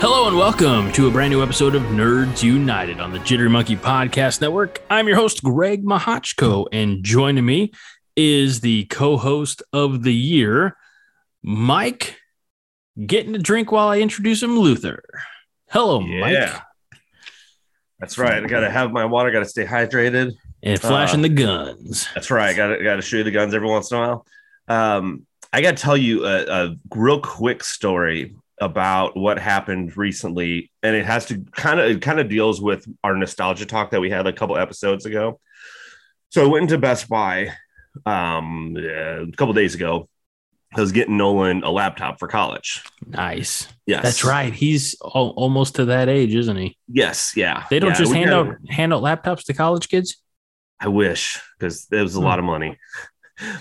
Hello and welcome to a brand new episode of Nerds United on the Jittery Monkey Podcast Network. I'm your host, Greg Mahochko, and joining me is the co-host of the year, Mike, getting a drink while I introduce him, Luther. Hello, Mike. That's right. I gotta have my water. Gotta stay hydrated. And flashing Uh, the guns. That's right. Gotta gotta show you the guns every once in a while. Um, I gotta tell you a, a real quick story about what happened recently, and it has to kind of it kind of deals with our nostalgia talk that we had a couple episodes ago. So I went into Best Buy um, a couple days ago. I was getting Nolan a laptop for college. Nice. Yes, That's right. He's al- almost to that age, isn't he? Yes, yeah. They don't Yeah, just hand gotta- out hand out laptops to college kids. I wish because it was a Hmm. lot of money.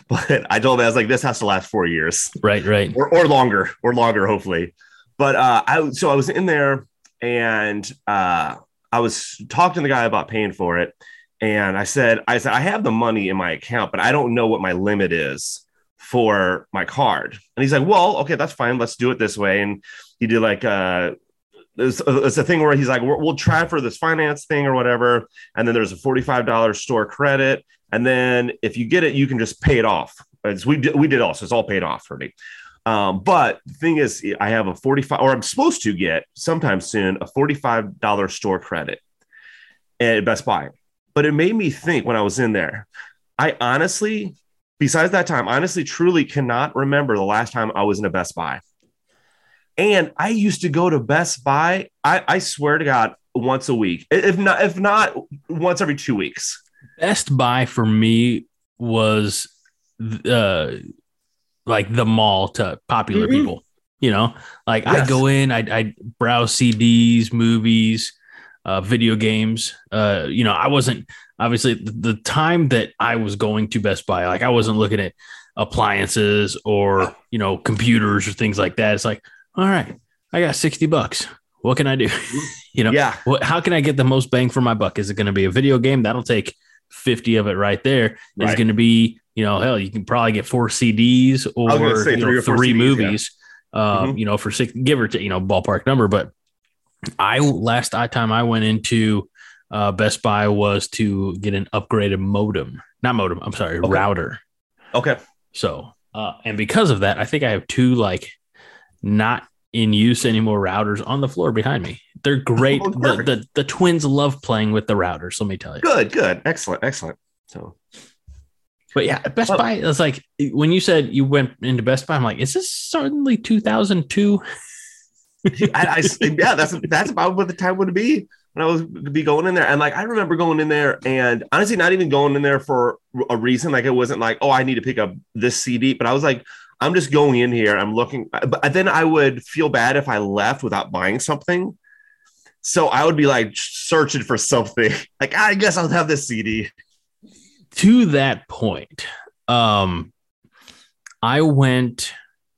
But I told him I was like, this has to last four years Right, right. or, or longer, or longer, hopefully. But uh, I so I was in there and uh, I was talking to the guy about paying for it, and I said, I said I have the money in my account, but I don't know what my limit is for my card. And he's like, well, okay, that's fine. Let's do it this way. And he did like uh it's, it's a thing where he's like, we'll, try for this finance thing or whatever. And then there's a $45 store credit. And then if you get it, you can just pay it off. As we did, we did also, it's all paid off already. Um, but the thing is, I have a 45 or I'm supposed to get sometime soon a $45 store credit at Best Buy. But it made me think when I was in there, I honestly, besides that time, honestly, truly cannot remember the last time I was in a Best Buy. And I used to go to Best Buy. I, I swear to God, once a week, if not, if not once every two weeks. Best Buy for me was uh like the mall to popular Mhm. people. You know, like Yes. I'd go in, I'd, I'd browse CDs, movies, uh, video games. Uh, you know, I wasn't obviously the, the time that I was going to Best Buy, like I wasn't looking at appliances or you know computers or things like that. It's like, all right, I got sixty bucks. What can I do? you know, Yeah. what, how can I get the most bang for my buck? Is it going to be a video game? That'll take 50 of it right there. Is Right. it going to be, you know, hell, you can probably get four CDs or say you know, three or three CDs, movies, uh, Mhm. you know, for six, give or take, you know, ballpark number. But I, last I- time I went into uh, Best Buy was to get an upgraded modem, not modem, I'm sorry, Okay. router. Okay. So, uh, and because of that, I think I have two like not in use anymore routers on the floor behind me. They're great. Oh, the, the the twins love playing with the routers. Let me tell you. Good. Good. Excellent. Excellent. So But yeah, Best Well- Buy. It's like when you said you went into Best Buy, I'm like, is this certainly 2002? I, I yeah, that's that's about what the time would be when I was be going in there. And like I remember going in there and honestly not even going in there for a reason. Like it wasn't like, oh, I need to pick up this CD, but I was like, I'm just going in here. I'm looking, but then I would feel bad if I left without buying something. So I would be like searching for something. Like ah, I guess I'll have this CD. To that point, um, I went.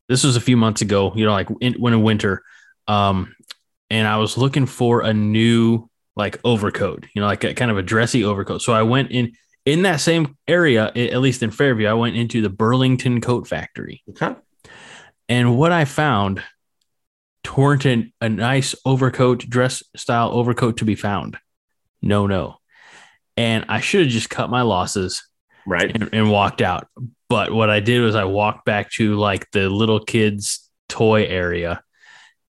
This was a few months ago. You know, like in, when in winter, um, and I was looking for a new like overcoat. You know, like a kind of a dressy overcoat. So I went in in that same area, at least in Fairview. I went into the Burlington Coat Factory, Okay. and what I found weren't a nice overcoat, dress style overcoat to be found. No, no. And I should have just cut my losses Right. and, and walked out. But what I did was I walked back to like the little kids' toy area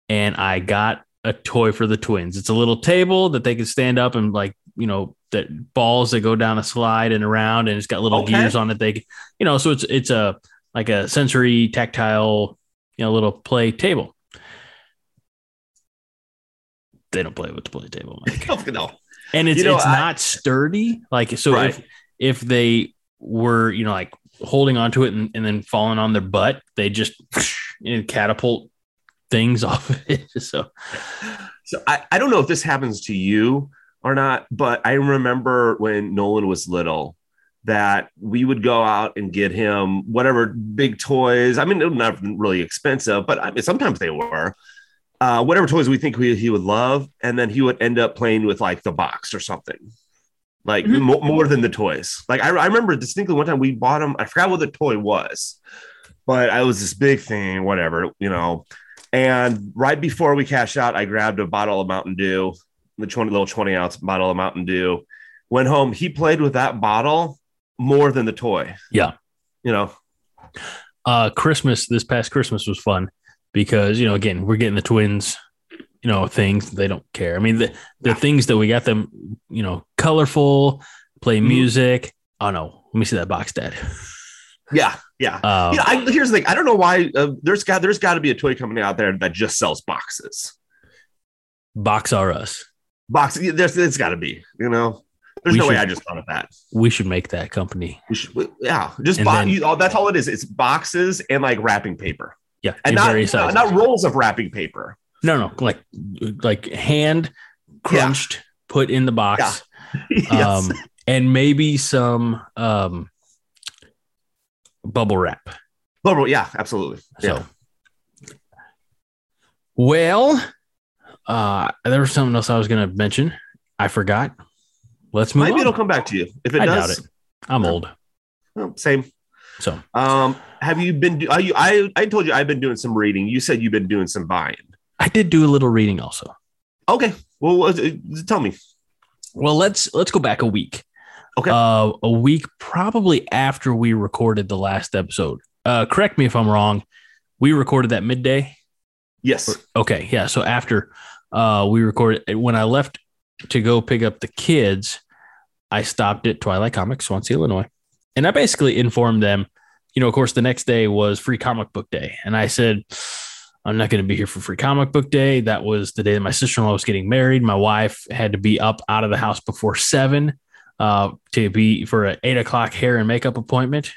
and I got a toy for the twins. It's a little table that they can stand up and like, you know, that balls that go down a slide and around and it's got little Okay. gears on it. They, you know, so it's, it's a, like a sensory tactile, you know, little play table. They don't play with the play table. Mike no. And it's You know, it's I- not sturdy. Like so, Right. if if they were you know like holding onto it and, and then falling on their butt, they just you know, catapult things off of it. So, so I, I don't know if this happens to you or not, but I remember when Nolan was little that we would go out and get him whatever big toys. I mean, they were not really expensive, but I mean, sometimes they were. Uh, whatever toys we think we, he would love, and then he would end up playing with like the box or something, like Mhm. mo- more than the toys. Like I, I remember distinctly one time we bought him. I forgot what the toy was, but I was this big thing, whatever you know. And right before we cashed out, I grabbed a bottle of Mountain Dew, the 20 little 20 ounce bottle of Mountain Dew. Went home. He played with that bottle more than the toy. Yeah. You know, uh, Christmas this past Christmas was fun because you know again we're getting the twins, you know things they don't care. I mean the the things that we got them, you know, colorful, play Mhm. music. Oh no, let me see that box, Dad. yeah, yeah. Um, yeah, I, here's the thing. I don't know why uh, there's got there's got to be a toy company out there that just sells boxes. Box R Us. Box, there's it's got to be. You know, there's We no way I just thought of that. We should make that company. We should, yeah, just And bo- then- you, oh, that's all it is. It's boxes and like wrapping paper, Yeah, and not not, not rolls of wrapping paper. no, no, like like hand crunched, put in the box. yes. Um, and maybe some um bubble wrap. Bubble, yeah, absolutely. So, Yeah. well, uh, there was something else I was going to mention. I forgot. Let's move Maybe on. it'll come back to you. If it I does, doubt it. I'm old, well, same. so Um, have you been? Do, are you, I I told you I've been doing some reading. You said you've been doing some buying. I did do a little reading also. Okay, well, uh, tell me. Well, let's let's go back a week. Okay. Uh, a week probably after we recorded the last episode. Uh, correct me if I'm wrong. We recorded that midday. Yes. Okay, yeah. So after uh, we recorded, when I left to go pick up the kids, I stopped at Twilight Comics, Swansea, Illinois, and I basically informed them. You know, of course, the next day was Free Comic Book Day, and I said, "I'm not going to be here for Free Comic Book Day." That was the day that my sister-in-law was getting married. My wife had to be up out of the house before seven uh, to be for an eight o'clock hair and makeup appointment.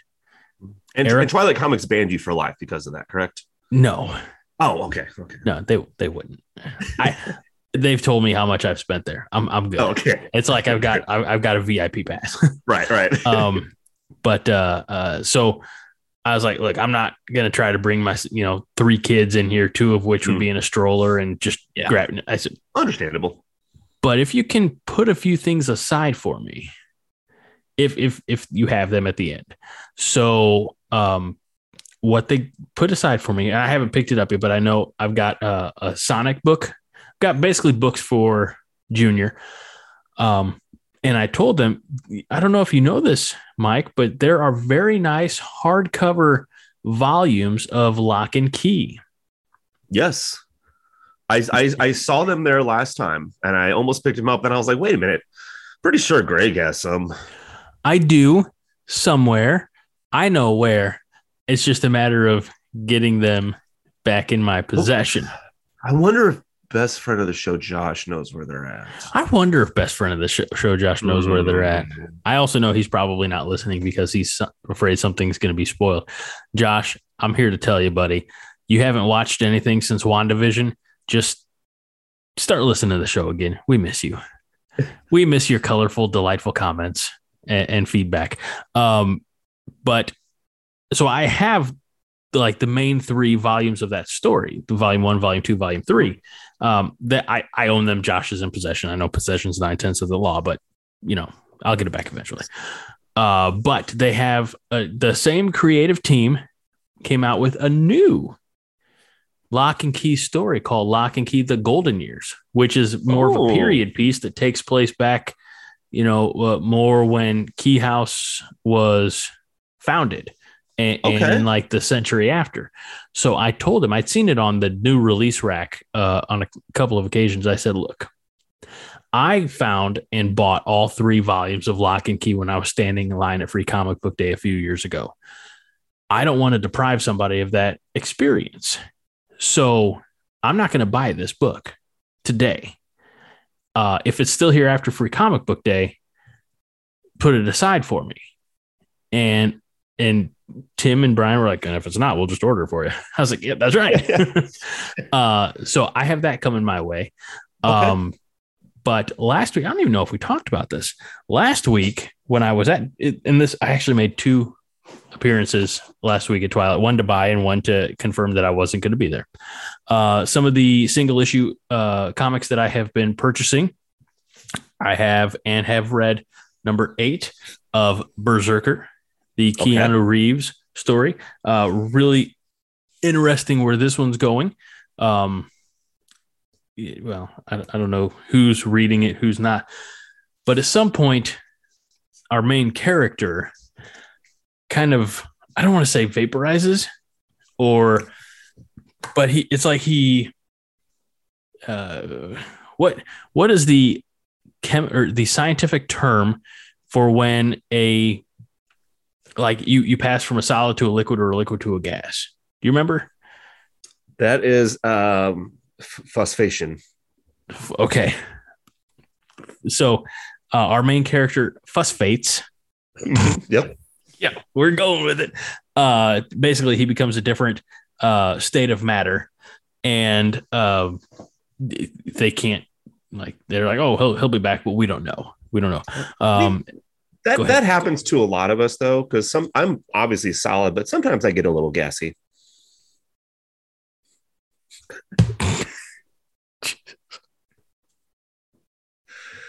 And, Eric? and Twilight Comics banned you for life because of that, correct? No, Oh, okay. Okay. no, they they wouldn't. I they've told me how much I've spent there. I'm I'm good. Oh, okay. It's like I've got I've I've got a VIP pass. Right. Right. um, but uh, uh, so I was like, look, I'm not gonna try to bring my you know three kids in here, two of which would Mm. be in a stroller and just Yeah. grab. I said, Understandable. but if you can put a few things aside for me, if if if you have them at the end, so um, what they put aside for me, I haven't picked it up yet, but I know I've got uh, a Sonic book, got basically books for Junior, um, and I told them, I don't know if you know this, Mike, but there are very nice hardcover volumes of Locke and Key. Yes. I, I I saw them there last time, and I almost picked them up. And I was like, wait a minute. Pretty sure Greg has some. I do somewhere. I know where. It's just a matter of getting them back in my oh, possession. I wonder if best friend of the show, Josh, knows where they're at. I wonder if best friend of the show, show Josh knows where they're at. Mm. I also know he's probably not listening because he's afraid something's going to be spoiled. Josh, I'm here to tell you, buddy, you haven't watched anything since WandaVision. Just start listening to the show again. We miss you. we miss your colorful, delightful comments and, and feedback. Um, but so I have like the main three volumes of that story the volume one, volume two, volume three. Um, that I, I own them. Josh is in possession. I know possession's nine tenths of the law, but you know, I'll get it back eventually. Uh, but they have uh, the same creative team came out with a new lock and key story called Locke and Key: The Golden Years, which is more of Oh. a period piece that takes place back, you know, uh, more when Key House was founded. And, and Okay. in like the century after. So I told him I'd seen it on the new release rack uh, on a couple of occasions. I said, look, I found and bought all three volumes of Locke and Key when I was standing in line at Free Comic Book Day a few years ago. I don't want to deprive somebody of that experience. So I'm not going to buy this book today. Uh, if it's still here after Free Comic Book Day, put it aside for me. And and Tim and Brian were like, and if it's not, we'll just order for you. I was like, yeah, that's right. uh, so I have that coming my way. Okay. Um, but last week, I don't even know if we talked about this. Last week, when I was at in this, I actually made two appearances last week at Twilight, one to buy and one to confirm that I wasn't going to be there. Uh, some of the single issue uh, comics that I have been purchasing, I have and have read number eight of Berserker, the Okay. Keanu Reeves story. Uh, really interesting where this one's going. Um, well, I, I don't know who's reading it, who's not, but at some point, our main character kind of, I don't want to say vaporizes or, but he, it's like he, uh, what, what is the chem or the scientific term for when a, like you, you pass from a solid to a liquid or a liquid to a gas? Do you remember? That is um, phosphation. Okay. So, uh, our main character phosphates. yep. Yeah, we're going with it. Uh, basically, he becomes a different uh, state of matter, and um, they can't like they're like, oh, he'll he'll be back, but we don't know. We don't know. Um, That that happens to a lot of us though, because some I'm obviously solid, but sometimes I get a little gassy.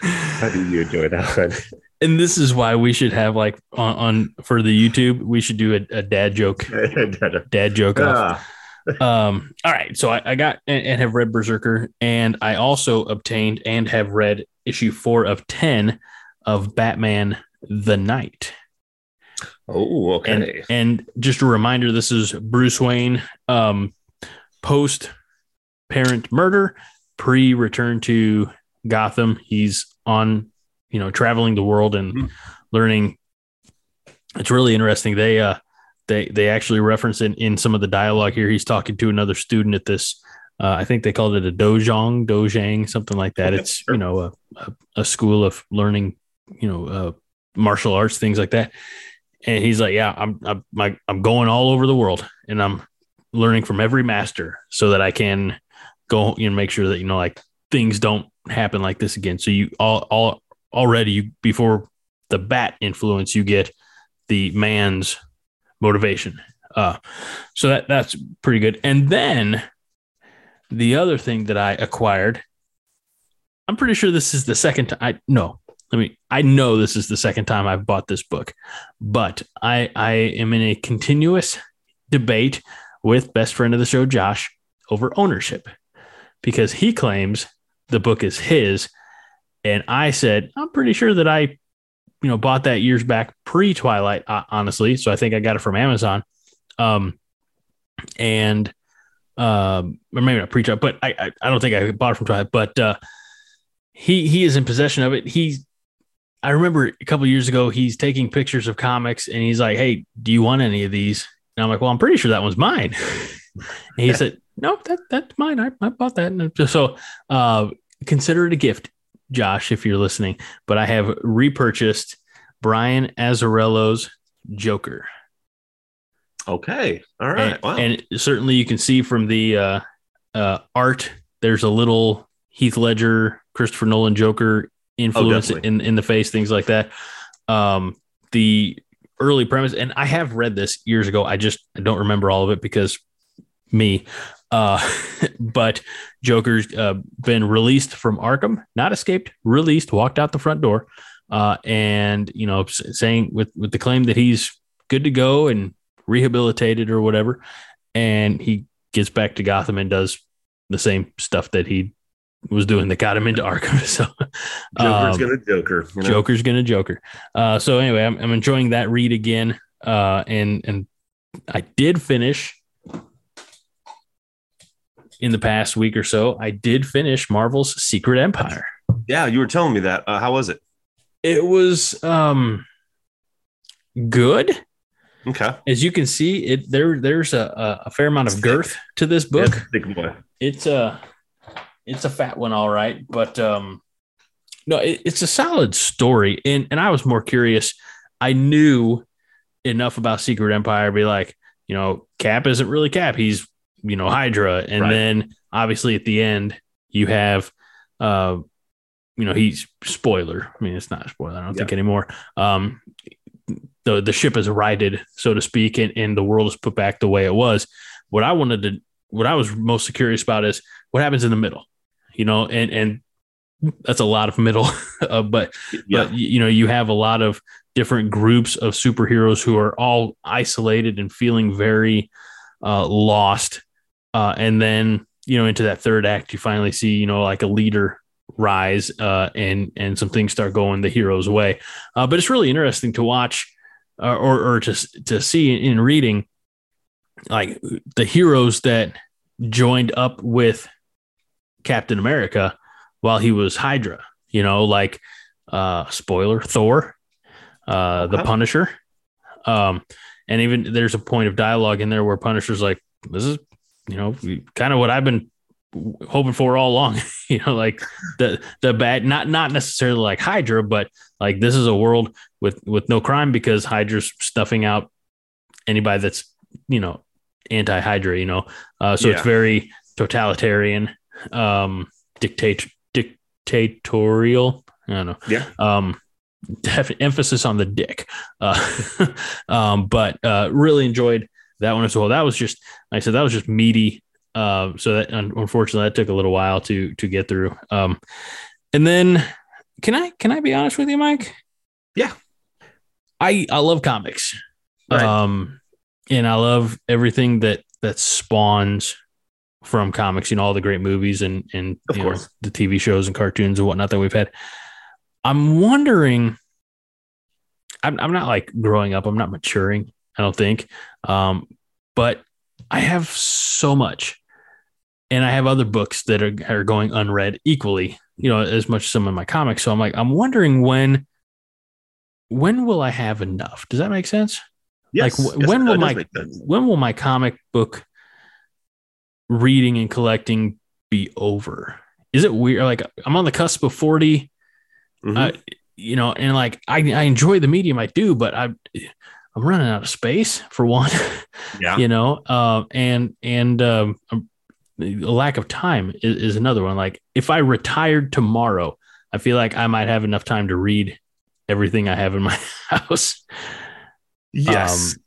How do you enjoy that one? and this is why we should have like on, on for the YouTube, we should do a, a dad joke, dad joke. Ah, um all right so i, I got and, and have read berserker and i also obtained and have read issue four of 10 of batman the Knight oh, okay. and just a reminder this is bruce wayne um post parent murder pre return to gotham he's on you know traveling the world and Mhm. learning it's really interesting they uh they they actually reference in in some of the dialogue here he's talking to another student at this uh, I think they called it a dojang, dojang, something like that. It's you know a, a, a school of learning, you know, uh, martial arts, things like that. And he's like, "Yeah, I'm I'm my, I'm going all over the world, and I'm learning from every master, so that I can go you know make sure that you know like things don't happen like this again. So you all all already you before the bat influence, you get the man's motivation. Uh, so that that's pretty good. And then the other thing that I acquired, I'm pretty sure this is the second time. I no, let me. I know this is the second time I've bought this book, but I I am in a continuous debate with best friend of the show Josh over ownership because he claims the book is his, and I said I'm pretty sure that I, you know, bought that years back pre Twilight, uh, honestly. So I think I got it from Amazon, um, and um, or maybe not pre Twilight, but I, I I don't think I bought it from Twilight, but uh, he he is in possession of it. He's I remember a couple years ago he's taking pictures of comics and he's like, "Hey, do you want any of these?" And I'm like, "Well, I'm pretty sure that one's mine." and he said, "No, that that's mine. I, I bought that." And so uh, consider it a gift, Josh, if you're listening. But I have repurchased Brian Azzarello's Joker. Okay. All right. And, wow. and certainly you can see from the uh, uh, art, there's a little Heath Ledger, Christopher Nolan Joker influence definitely. in, in the face, things like that. Um, the early premise, and I have read this years ago. I just I don't remember all of it because me. Uh, but Joker's uh, been released from Arkham, not escaped, released, walked out the front door, uh, and you know, saying with with the claim that he's good to go and rehabilitated or whatever, and he gets back to Gotham and does the same stuff that he was doing that got him into Arkham. So Joker's um, gonna Joker. you know? Joker's gonna Joker. Uh, so anyway, I'm, I'm enjoying that read again. Uh, and and I did finish in the past week or so. I did finish Marvel's Secret Empire. Yeah, you were telling me that. Uh, how was it? It was um good. Okay. As you can see, it there there's a, a, fair amount of girth to this book. Yeah, thick boy. it's a it's a fat one all right but um no it, it's a solid story and and i was more curious i knew enough about Secret Empire, to be like, you know, Cap isn't really Cap. He's, you know, Hydra. And Right. then obviously at the end, you have, uh, you know, he's spoiler. I mean, it's not a spoiler. I don't think anymore. Um, the the ship is righted, so to speak, and, and the world is put back the way it was. What I wanted to, what I was most curious about is what happens in the middle, you know, and and that's a lot of middle, uh, but Yeah. but you know you have a lot of different groups of superheroes who are all isolated and feeling very uh, lost uh, and then you know into that third act you finally see you know like a leader rise uh, and and some things start going the hero's way uh, but it's really interesting to watch uh, or or to to see in reading like the heroes that joined up with Captain America while he was Hydra you know like uh spoiler Thor uh the Punisher. Um and even there's a point of dialogue in there where Punisher's like this is you know kind of what I've been hoping for all along. You know like the the bad not not necessarily like Hydra but like this is a world with with no crime because Hydra's stuffing out anybody that's you know anti Hydra you know? Uh so Yeah. it's very totalitarian um dictate dictatorial I don't know. Yeah. um emphasis on the dick. Uh um but uh really enjoyed that one as well. That was just like i said that was just meaty. Uh so that unfortunately that took a little while to to get through. Um and then can i can i be honest with you mike? Yeah. i i love comics. Right. um and i love everything that that spawns from comics you know all the great movies and and Of you know, the tv shows and cartoons and whatnot that we've had. I'm wondering I'm, I'm not like growing up i'm not maturing i don't think um but i have so much. And i have other books that are, are going unread equally you know as much as some of my comics. So i'm like i'm wondering when when will i have enough? Does that make sense? Yes. like, Yes, when will my- when will my comic book reading and collecting be over is it weird like i'm on the cusp of 40 Mhm. uh, you know, and like I, I enjoy the medium, I do, but I, I'm running out of space for one, yeah. you know, uh, and and um, um, the lack of time is, is another one. Like if I retired tomorrow, I feel like I might have enough time to read everything I have in my house. Yes. Um,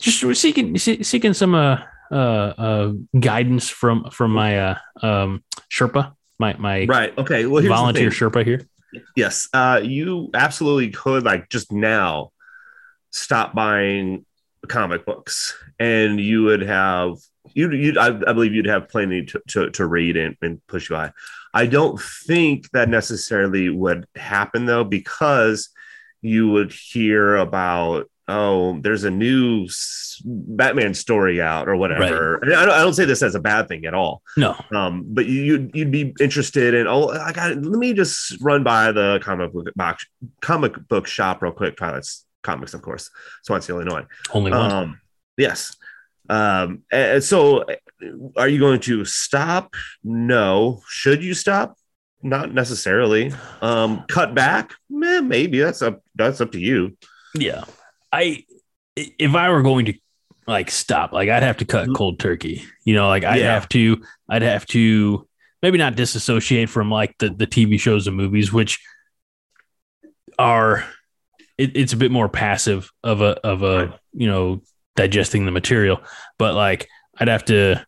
Just seeking seeking some uh, uh, uh, guidance from from my uh, um, Sherpa, my my right. Okay. Well, here's volunteer. Sherpa here. Yes. Uh, you absolutely could like just now stop buying comic books, and you would have you you I, I believe you'd have plenty to, to, to read and, and push by. I don't think that necessarily would happen though, because you would hear about oh, there's a new Batman story out or whatever. And I, don't, I don't say this as a bad thing at all. No, Um, but you you'd, you'd be interested in oh I got let me just run by the comic book box comic book shop real quick. Twilight Comics, of course, Swansea, Illinois. only one. Um, yes. Um, and so are you going to stop? No. Should you stop? Not necessarily. Um, cut back? Meh, maybe that's up that's up to you. Yeah. I if I were going to like stop, like I'd have to cut Mhm. cold turkey. You know, like I'd Yeah. have to I'd have to maybe not disassociate from like the the TV shows and movies which are it, it's a bit more passive of a of a you know digesting the material, but like I'd have to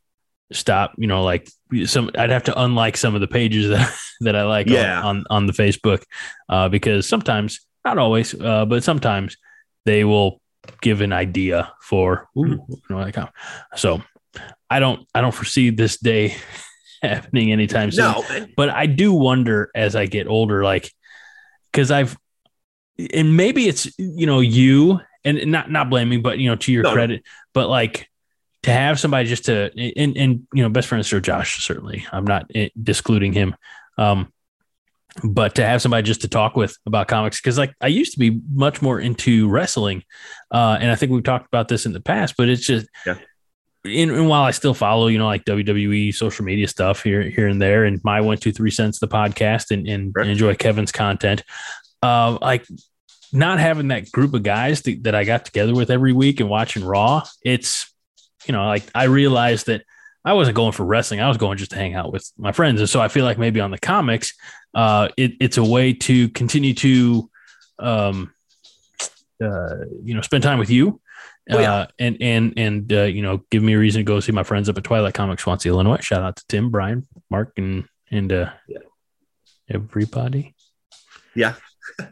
stop, you know, like some I'd have to unlike some of the pages that that I like on- on, on the Facebook uh, because sometimes not always, uh, but sometimes they will give an idea for ooh, so I don't I don't foresee this day happening anytime soon. No, But I do wonder as I get older, like because I've and maybe it's you know you and not not blaming, but you know to your No, credit, but like to have somebody just to and and you know best friends Sir Josh certainly. I'm not eh, discluding him, um, but to have somebody just to talk with about comics because like I used to be much more into wrestling, uh, and I think we've talked about this in the past, but it's just Yeah. and, and while I still follow, you know, like WWE social media stuff here, here and there, and my one, two, three cents, the podcast and, and Right. enjoy Kevin's content. Uh, like not having that group of guys that, that I got together with every week and watching Raw, it's, you know, like I realized that I wasn't going for wrestling. I was going just to hang out with my friends. And so I feel like maybe on the comics, uh, it, it's a way to continue to, um, uh, you know, spend time with you. Oh, yeah. Uh, and and and uh, you know, give me a reason to go see my friends up at Twilight Comics, Swansea, Illinois. Shout out to Tim, Brian, Mark, and and uh, Yeah. everybody. Yeah.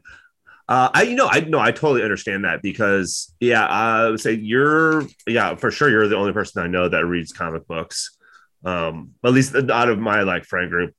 Uh, I you know I no I totally understand that because yeah I would say you're yeah for sure you're the only person I know that reads comic books, um at least out of my like friend group,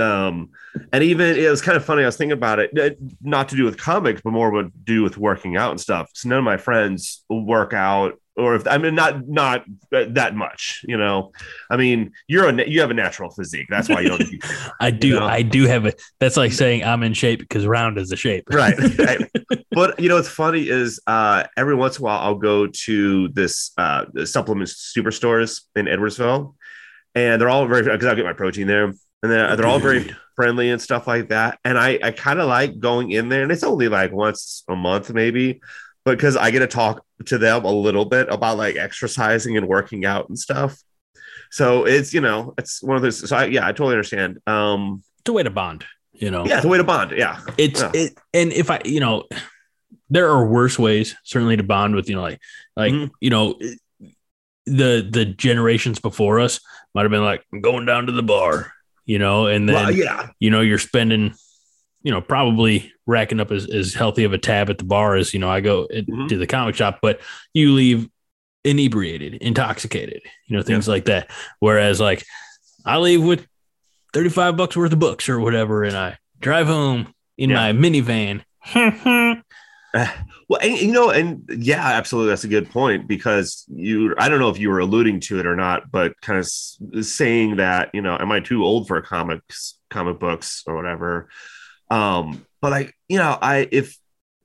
um and even it was kind of funny I was thinking about it uh, not to do with comics but more would do with working out and stuff. So none of my friends work out or if I mean not not that much you know I mean you're a you have a natural physique that's why you don't need I do. You know? I do have a. That's like saying I'm in shape because round is the shape. right, right. but you know what's funny is uh every once in a while i'll go to this uh the supplement superstores in edwardsville and they're all very because i'll get my protein there and they're, they're all very friendly and stuff like that and i i kind of like going in there and it's only like once a month maybe but because i get to talk to them a little bit about like exercising and working out and stuff so it's you know it's one of those so I, yeah i totally understand um It's a way to bond. You know. yeah it's a way to bond yeah It's Yeah. it. And if I, you know, there are worse ways certainly to bond with. You know, like like Mhm. you know, the the generations before us might have been like I'm going down to the bar. You know, and then well, yeah you know you're spending you know probably racking up as, as healthy of a tab at the bar as you know i go it- Mhm. to the comic shop but you leave inebriated intoxicated you know things like that whereas like i leave with 35 bucks worth of books or whatever and i drive home in Yeah. my minivan Well, and, you know, and yeah, absolutely, that's a good point because you. I don't know if you were alluding to it or not, but kind of saying that you know, am I too old for comics, comic books, or whatever? Um, but like you know, I if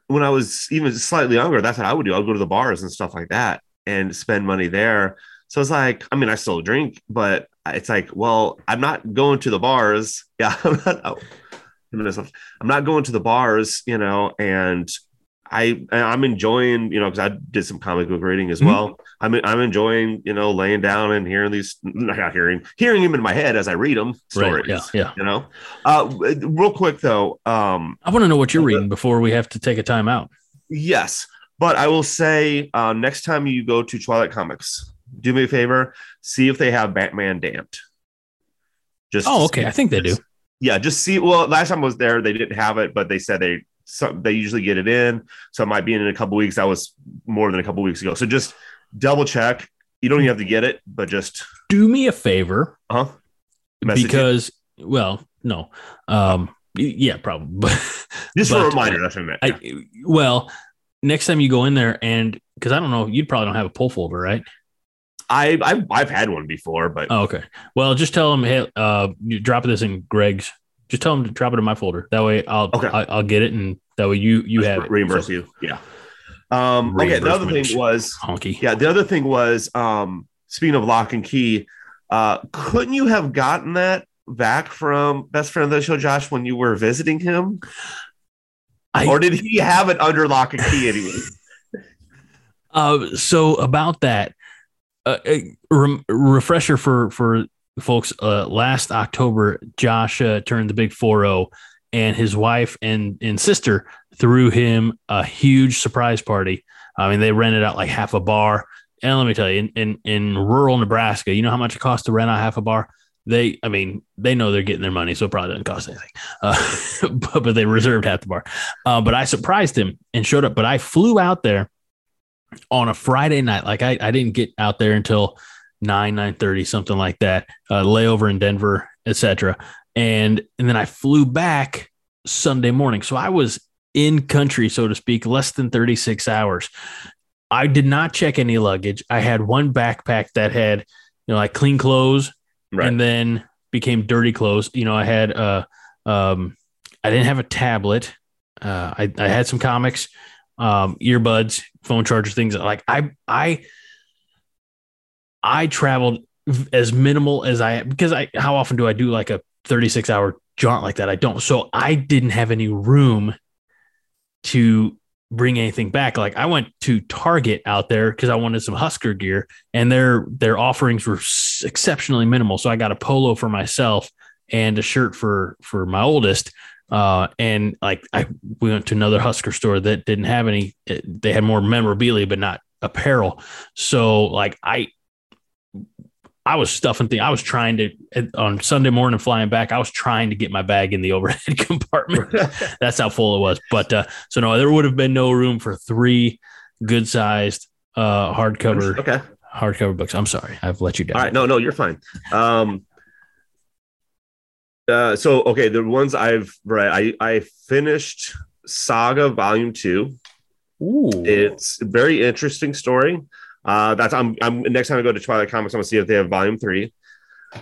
when I was even slightly younger, that's what I would do. I'd go to the bars and stuff like that and spend money there. So it's like, I mean, I still drink, but it's like, well, I'm not going to the bars. Yeah, I'm not. oh, I'm not going to the bars, you know, and I I'm enjoying, you know, because I did some comic book reading as Mhm. well. I'm I'm enjoying, you know, laying down and hearing these, not hearing, hearing them in my head as I read them. Stories, right yeah yeah you know. Uh, real quick though, um, i want to know what you're reading before we have to take a time out yes, but I will say, uh, next time you go to Twilight Comics, do me a favor, see if they have Batman Damned. Just oh okay i think they do yeah, just see. Well, last time I was there, they didn't have it, but they said they some they usually get it in, so it might be in in a couple weeks. That was more than a couple weeks ago. So just double check. You don't even have to get it, but just do me a favor huh. Message it. because well no um yeah probably Just but, for a reminder, that's what I meant. I, well, next time you go in there, and because I don't know, you probably don't have a pull folder, right? I I've, I've had one before, but Oh, okay. Well, just tell them, hey, uh, you drop this in Greg's. Just tell them to drop it in my folder. That way, I'll Okay. I, I'll get it, and that way you you have it. reimburse So, you. Yeah. Um. Okay. The other thing was honky. yeah. The other thing was um. Speaking of lock and key, uh, couldn't you have gotten that back from best friend of the show, Josh, when you were visiting him? I- or did he have it under lock and key anyway? Uh, so about that, uh, a refresher for for folks. Uh, last October, Josh uh, turned the big four zero, and his wife and and sister threw him a huge surprise party. I mean, they rented out like half a bar. And let me tell you, in in, in rural Nebraska, you know how much it costs to rent out half a bar. They, I mean, they know they're getting their money, so it probably doesn't cost anything. Uh, but, but they reserved half the bar. Uh, but I surprised him and showed up. But I flew out there on a Friday night. Like I, I didn't get out there until nine, nine thirty, something like that. Uh, layover in Denver, etc. And and then I flew back Sunday morning. So I was in country, so to speak, less than 36 hours. I did not check any luggage. I had one backpack that had, you know, like clean clothes Right. and then became dirty clothes. You know, I had uh um I didn't have a tablet. Uh I, I had some comics, um, earbuds, phone chargers, things like I I I traveled as minimal as I because I how often do I do like a 36 hour jaunt like that? I don't. So I didn't have any room to bring anything back. Like I went to Target out there because I wanted some Husker gear, and their their offerings were exceptionally minimal. So I got a polo for myself and a shirt for for my oldest. Uh, and like I we went to another Husker store that didn't have any. They had more memorabilia, but not apparel. So like I I was stuffing things. I was trying to on Sunday morning flying back. I was trying to get my bag in the overhead compartment. That's how full it was. But uh, so no, there would have been no room for three good sized uh, hardcover Okay. hardcover books. I'm sorry, I've let you down. All right. No, no, you're fine. Um, uh, so okay, the ones I've read, I I finished Saga Volume Two. Ooh, It's a very interesting story. Uh, that's I'm I'm next time I go to Twilight Comics, I'm gonna see if they have Volume Three,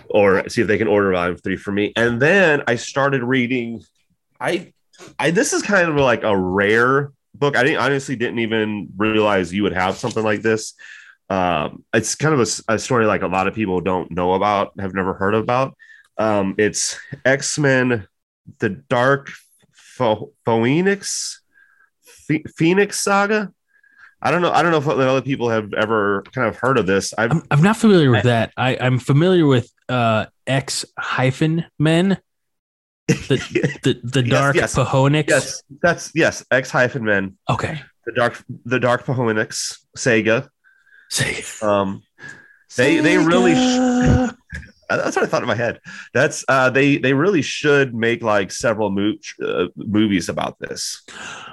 or see if they can order Volume Three for me. And then I started reading. I I this is kind of like a rare book. I didn't honestly didn't even realize you would have something like this. Um, it's kind of a, a story like a lot of people don't know about, have never heard about. Um, it's X Men, the Dark Pho- Phoenix Phoenix Saga. I don't know. I don't know if other people have ever kind of heard of this. I've I'm, I'm not familiar with that. I, I'm familiar with uh, X hyphen men, the the, the dark yes. Pahonix. yes, that's yes. X hyphen men, Okay. the dark, the dark Pahonix Sega. Say, Um, They- they really sh- that's what I thought in my head. That's uh, they they really should make like several mo- uh, movies about this.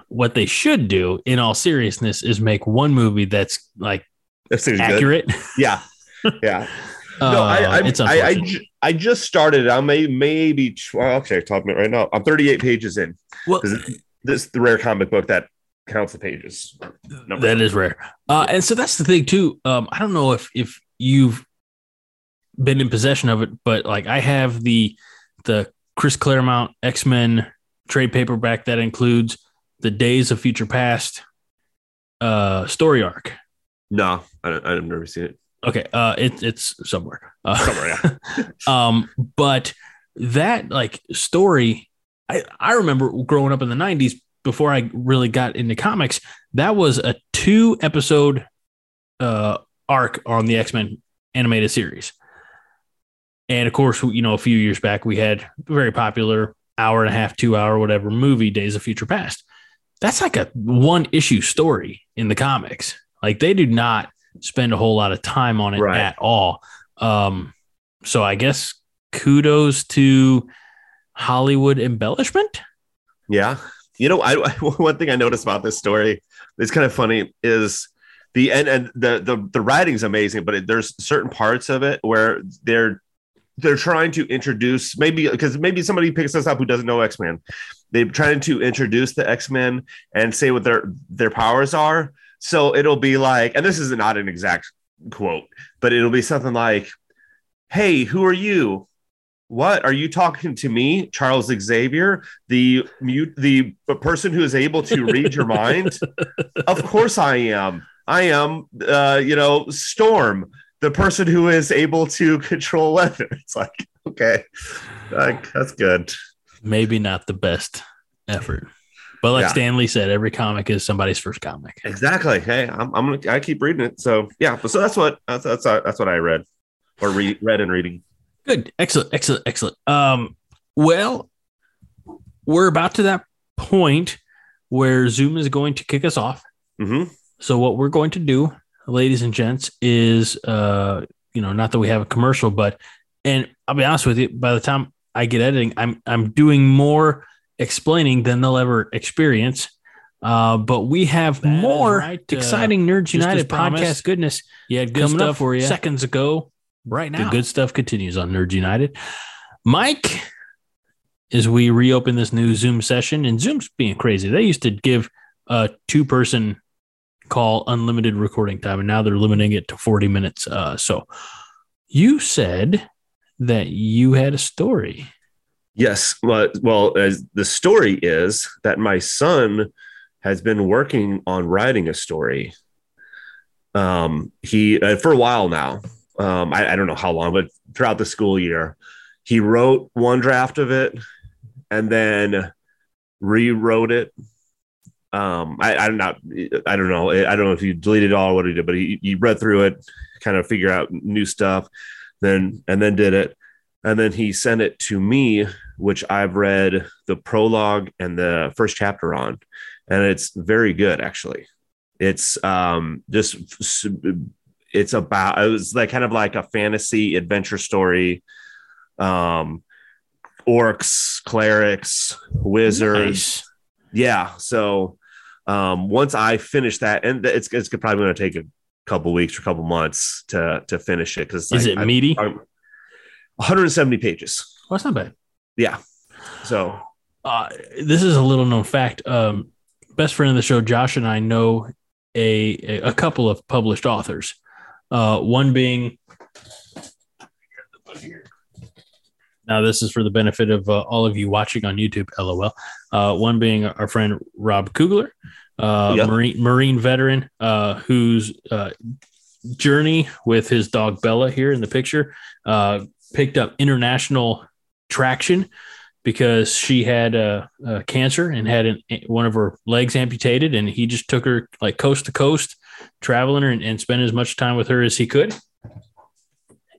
what they should do, in all seriousness, is make one movie that's like seems good. accurate. Yeah, yeah. Uh, no, I I, it's I, I, unfortunate. I just started. I may maybe well, I'm talking about right now. I'm 38 pages in. well, This is the rare comic book that counts the pages. Number. that is rare. Uh, and so that's the thing too. Um, I don't know if if you've been in possession of it, but like I have the the Chris Claremont X Men trade paperback that includes the Days of Future Past uh, story arc. No, I don't, I've never seen it. Okay, uh, it, it's somewhere. Uh, Somewhere, yeah. um, but that like story, I I remember growing up in the '90s before I really got into comics. That was a two episode uh, arc on the X Men animated series, and of course, you know, a few years back we had a very popular hour and a half, two hour, whatever movie, Days of Future Past. That's like a one issue story in the comics. Like they do not spend a whole lot of time on it Right. at all. Um, so I guess kudos to Hollywood embellishment. Yeah. You know, I one thing I noticed about this story that's kind of funny is the end and the the the writing's amazing, but it, there's certain parts of it where they're they're trying to introduce maybe because maybe somebody picks us up who doesn't know X Men. They're trying to introduce the X Men and say what their their powers are. So it'll be like, and this is not an exact quote, but it'll be something like, "Hey, who are you? What are you talking to me, Charles Xavier, the mute, the person who is able to read your mind? of course, I am. I am, uh, you know, Storm, the person who is able to control weather. It's like, okay, like, that's good. Maybe not the best effort, but like Yeah. Stan Lee said, every comic is somebody's first comic. Exactly. Hey, I'm, I'm gonna, I keep reading it. So yeah, so that's what that's that's, that's what I read or read read and reading. Good. Excellent. Excellent. Excellent. Um, well, we're about to that point where Zoom is going to kick us off. hmm So what we're going to do, ladies and gents, is uh, you know, not that we have a commercial, but and I'll be honest with you, by the time I get editing, I'm I'm doing more explaining than they'll ever experience. Uh, but we have That more right, uh, exciting Nerds United podcast goodness Yeah, good coming stuff up for you seconds ago. right now, The good stuff continues on Nerds United. Mike, as we reopen this new Zoom session, and Zoom's being crazy. They used to give a two person call unlimited recording time, and now they're limiting it to 40 minutes. Uh, so you said that you had a story. Yes. Well, as the story is that my son has been working on writing a story. Um, he uh, for a while now. Um, I, I don't know how long, but throughout the school year, he wrote one draft of it and then rewrote it um, I, I'm not, I don't know. I don't know if he deleted it all or what he did, but he, he read through it, kind of figure out new stuff, then, and then did it. And then he sent it to me, which I've read the prologue and the first chapter on. And it's very good, actually. It's um, just, it's about, it was like kind of like a fantasy adventure story. Um, orcs, clerics, wizards. Nice. Yeah. So um, once I finish that, and it's it's probably going to take a couple weeks or a couple months to to finish it because Is it meaty? I, 170 pages. Well, that's not bad. Yeah. So Uh, this is a little known fact. Um, best friend of the show, Josh, and I know a a, a couple of published authors. Uh, one being. Now, this is for the benefit of uh, all of you watching on YouTube, lol. Uh, one being our friend Rob Kugler, uh. Marine, Marine veteran, uh, whose uh, journey with his dog Bella here in the picture uh, picked up international traction because she had uh, uh, cancer and had an, one of her legs amputated, and he just took her like coast to coast, traveling her and, and spent as much time with her as he could.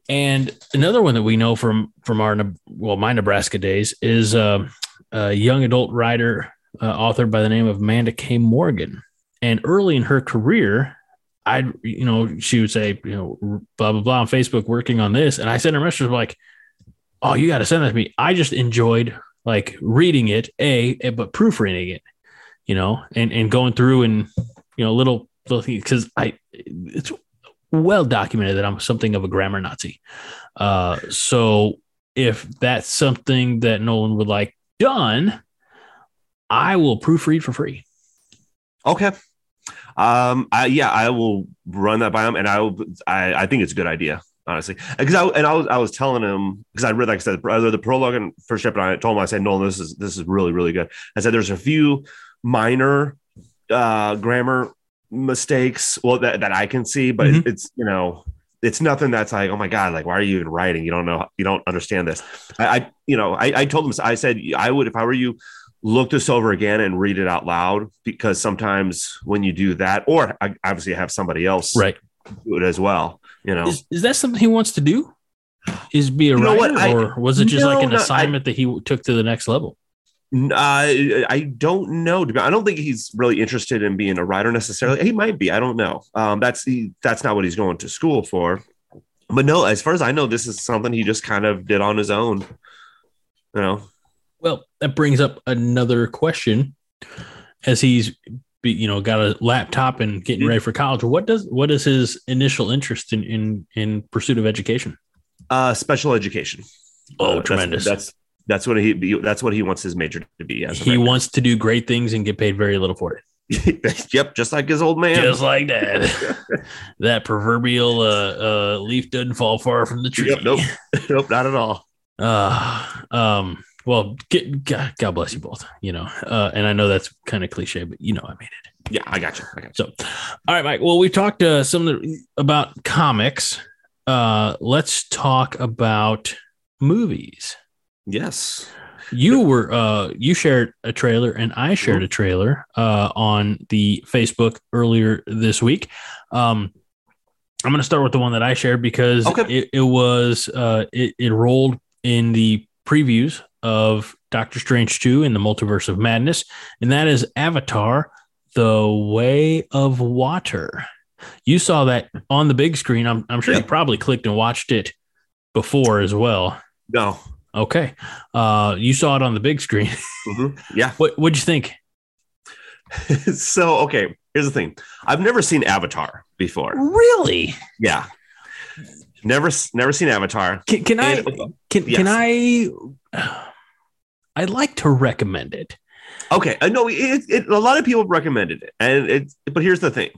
And another one that we know from from our well my Nebraska days is uh, a young adult writer uh, author by the name of Amanda K. Morgan. And early in her career, I you know she would say you know blah blah blah on Facebook working on this, and I sent her a message like, "Oh, you got to send that to me." I just enjoyed like reading it, a eh, but proofreading it, you know, and and going through and you know little little things because I it's well documented that I'm something of a grammar Nazi. Uh, so if that's something that Nolan would like done, I will proofread for free. okay. Um, I, yeah, I will run that by him, and I will. I, I think it's a good idea, honestly. Because I and I was I was telling him because I read like I said I read the prologue and first chapter. I told him I said no, this is this is really really good. I said there's a few minor uh grammar mistakes well that, that I can see, but Mhm. it's you know it's nothing that's like oh my god like why are you even writing you don't know you don't understand this I, I you know I, I told him I said I would if I were you look this over again and read it out loud because sometimes when you do that or I obviously have somebody else Right. do it as well you know Is, is that something he wants to do? Is be a You writer? I- or was it just No, like an no, I- assignment that he took to the next level? Uh, I don't know. I don't think he's really interested in being a writer necessarily. He might be. I don't know. Um, that's he, that's not what he's going to school for. But no, as far as I know, this is something he just kind of did on his own. You know, Well, that brings up another question. As he's, you know, got a laptop and getting ready for college, what does what is his initial interest in in in pursuit of education? uh, special education. Oh, Uh, tremendous! That's that's what he that's what he wants his major to be. He right now. wants to do great things and get paid very little for it. yep, just like his old man. Just like that. that proverbial uh, uh, leaf doesn't fall far from the tree. Yep, nope, nope, not at all. Uh, um, well, get, God, God bless you both. You know, uh, and I know that's kind of cliche, but you know, I made it. Yeah, I got you. I got you. So, all right, Mike. Well, we talked uh, some of the, about comics. Uh, let's talk about movies. Yes. You were uh, you shared a trailer, and I shared a trailer uh, on the Facebook earlier this week. Um, I'm going to start with the one that I shared because Okay. it, it was uh, it, it rolled in the previews of Doctor Strange 2 in the Multiverse of Madness, and that is Avatar: The Way of Water. You saw that on the big screen. I'm, I'm sure you probably clicked and watched it before as well. No. Okay. Uh, you saw it on the big screen. Mhm. Yeah. what what'd you think? so okay, here's the thing. I've never seen Avatar before. Really? Yeah. Never never seen Avatar. Can, can I can can I I'd like to recommend it. Okay, I know it, it, a lot of people recommended it, and it's. But here's the thing: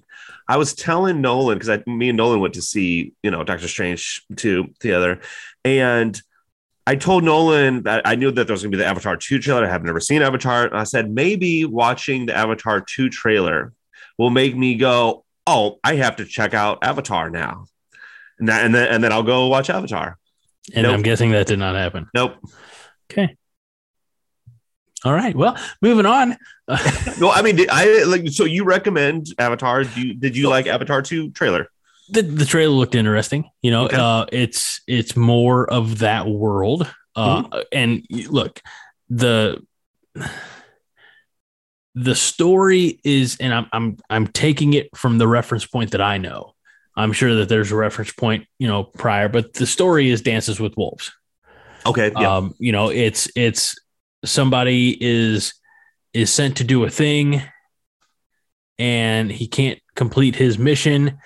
I was telling Nolan because me and Nolan went to see you know Doctor Strange two together, and I told Nolan that I knew that there was going to be the Avatar two trailer. I have never seen Avatar, and I said maybe watching the Avatar two trailer will make me go, "Oh, I have to check out Avatar now," and that, and then and then I'll go watch Avatar. And Nope. I'm guessing that did not happen. Nope. Okay. All right. Well, moving on. no, I mean, I like. So you recommend Avatar? Do you, did you like Avatar two trailer? The the trailer looked interesting. You know, Okay. uh, it's it's more of that world. Uh, Mm-hmm. And look, the the story is, and I'm I'm I'm taking it from the reference point that I know. I'm sure that there's a reference point, you know, prior, but the story is Dances with Wolves. Okay, yeah, Um, you know, it's it's somebody is is sent to do a thing and he can't complete his mission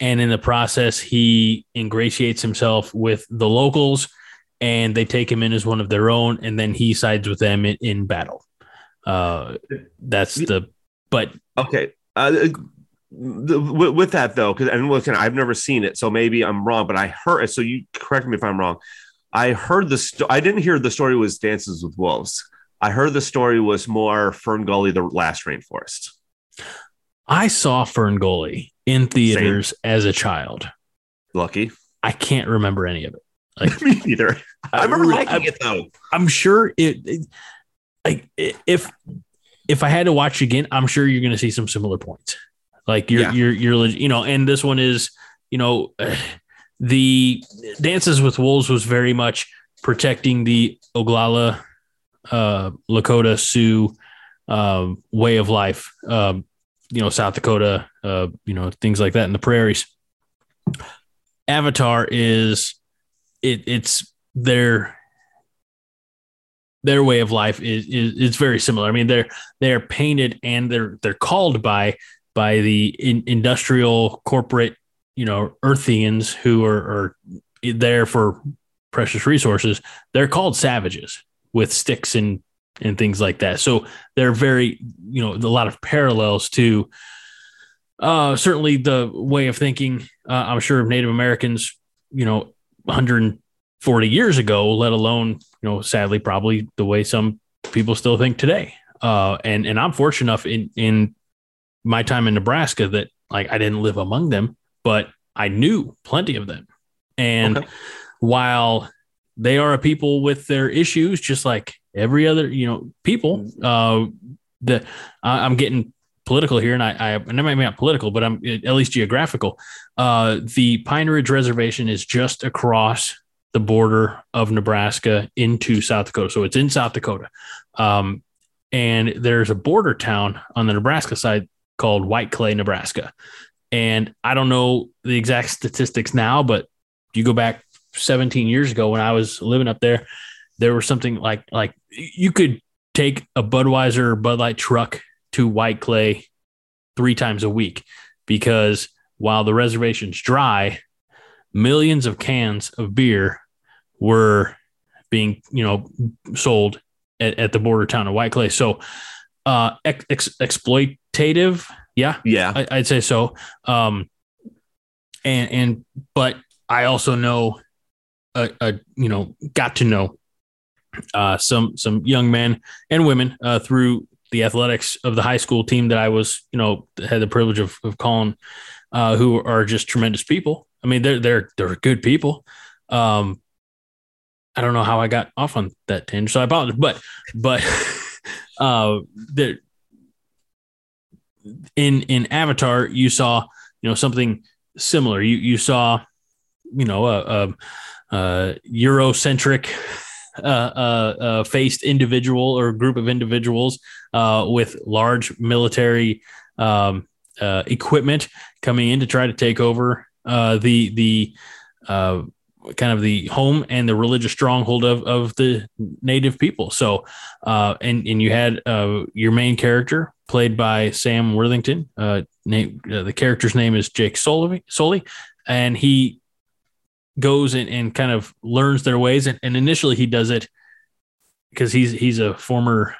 and in the process he ingratiates himself with the locals and they take him in as one of their own and then he sides with them in, in battle. Uh that's the but okay. Uh, the, with, with that though, because and listen, I've never seen it, so maybe I'm wrong. But I heard so you correct me if I'm wrong. I heard the sto- I didn't hear the story was Dances with Wolves. I heard the story was more Fern Gully, the last rainforest. I saw Fern Gully in theaters as a child. Lucky, I can't remember any of it. Like me either. I remember really- liking I- it though. I'm sure it, it like if if I had to watch again, I'm sure you're going to see some similar points. Like you're Yeah. you're you're you know, and this one is you know the Dances with Wolves was very much protecting the Oglala, uh, Lakota Sioux um, way of life. Um, you know, South Dakota, uh, you know, things like that in the prairies. Avatar is it it's their their way of life is, is is very similar. I mean, they're they're painted and they're they're called by by the in, industrial corporate, you know, Earthians who are, are there for precious resources. They're called savages with sticks and and things like that. So they're very, you know, a lot of parallels to uh, certainly the way of thinking. Uh, I'm sure of Native Americans, you know, 140 years ago, let alone you know, sadly, probably the way some people still think today. Uh, and and I'm fortunate enough in in my time in Nebraska that like I didn't live among them, but I knew plenty of them. And Okay. while they are a people with their issues, just like every other you know people, uh, the I I'm getting political here, and I, I and I might be not political, but I'm at least geographical. Uh, the Pine Ridge Reservation is just across the border of Nebraska into South Dakota. So it's in South Dakota. Um, and there's a border town on the Nebraska side called White Clay, Nebraska. And I don't know the exact statistics now, but you go back 17 years ago when I was living up there, there was something like like you could take a Budweiser or Bud Light truck to White Clay three times a week because while the reservation's dry, millions of cans of beer were being you know sold at, at the border town of White Clay. So uh ex- ex- exploitative, yeah, Yeah, I, I'd say so. Um, and and but I also know a, a you know got to know uh, some some young men and women uh, through the athletics of the high school team that I was you know had the privilege of, of calling, uh, who are just tremendous people. I mean they're they're they're good people. Um, I don't know how I got off on that tangent, so I apologize. But but uh, in in Avatar, you saw you know something similar. You you saw you know a, a, a Eurocentric uh, uh, uh, faced individual or group of individuals uh, with large military um, uh, equipment coming in to try to take over uh, the the uh, kind of the home and the religious stronghold of, of the native people. So, uh, and and you had uh, your main character played by Sam Worthington. Uh, name the character's name is Jake Sully, Sully and he goes and, and kind of learns their ways. And, and initially, he does it because he's he's a former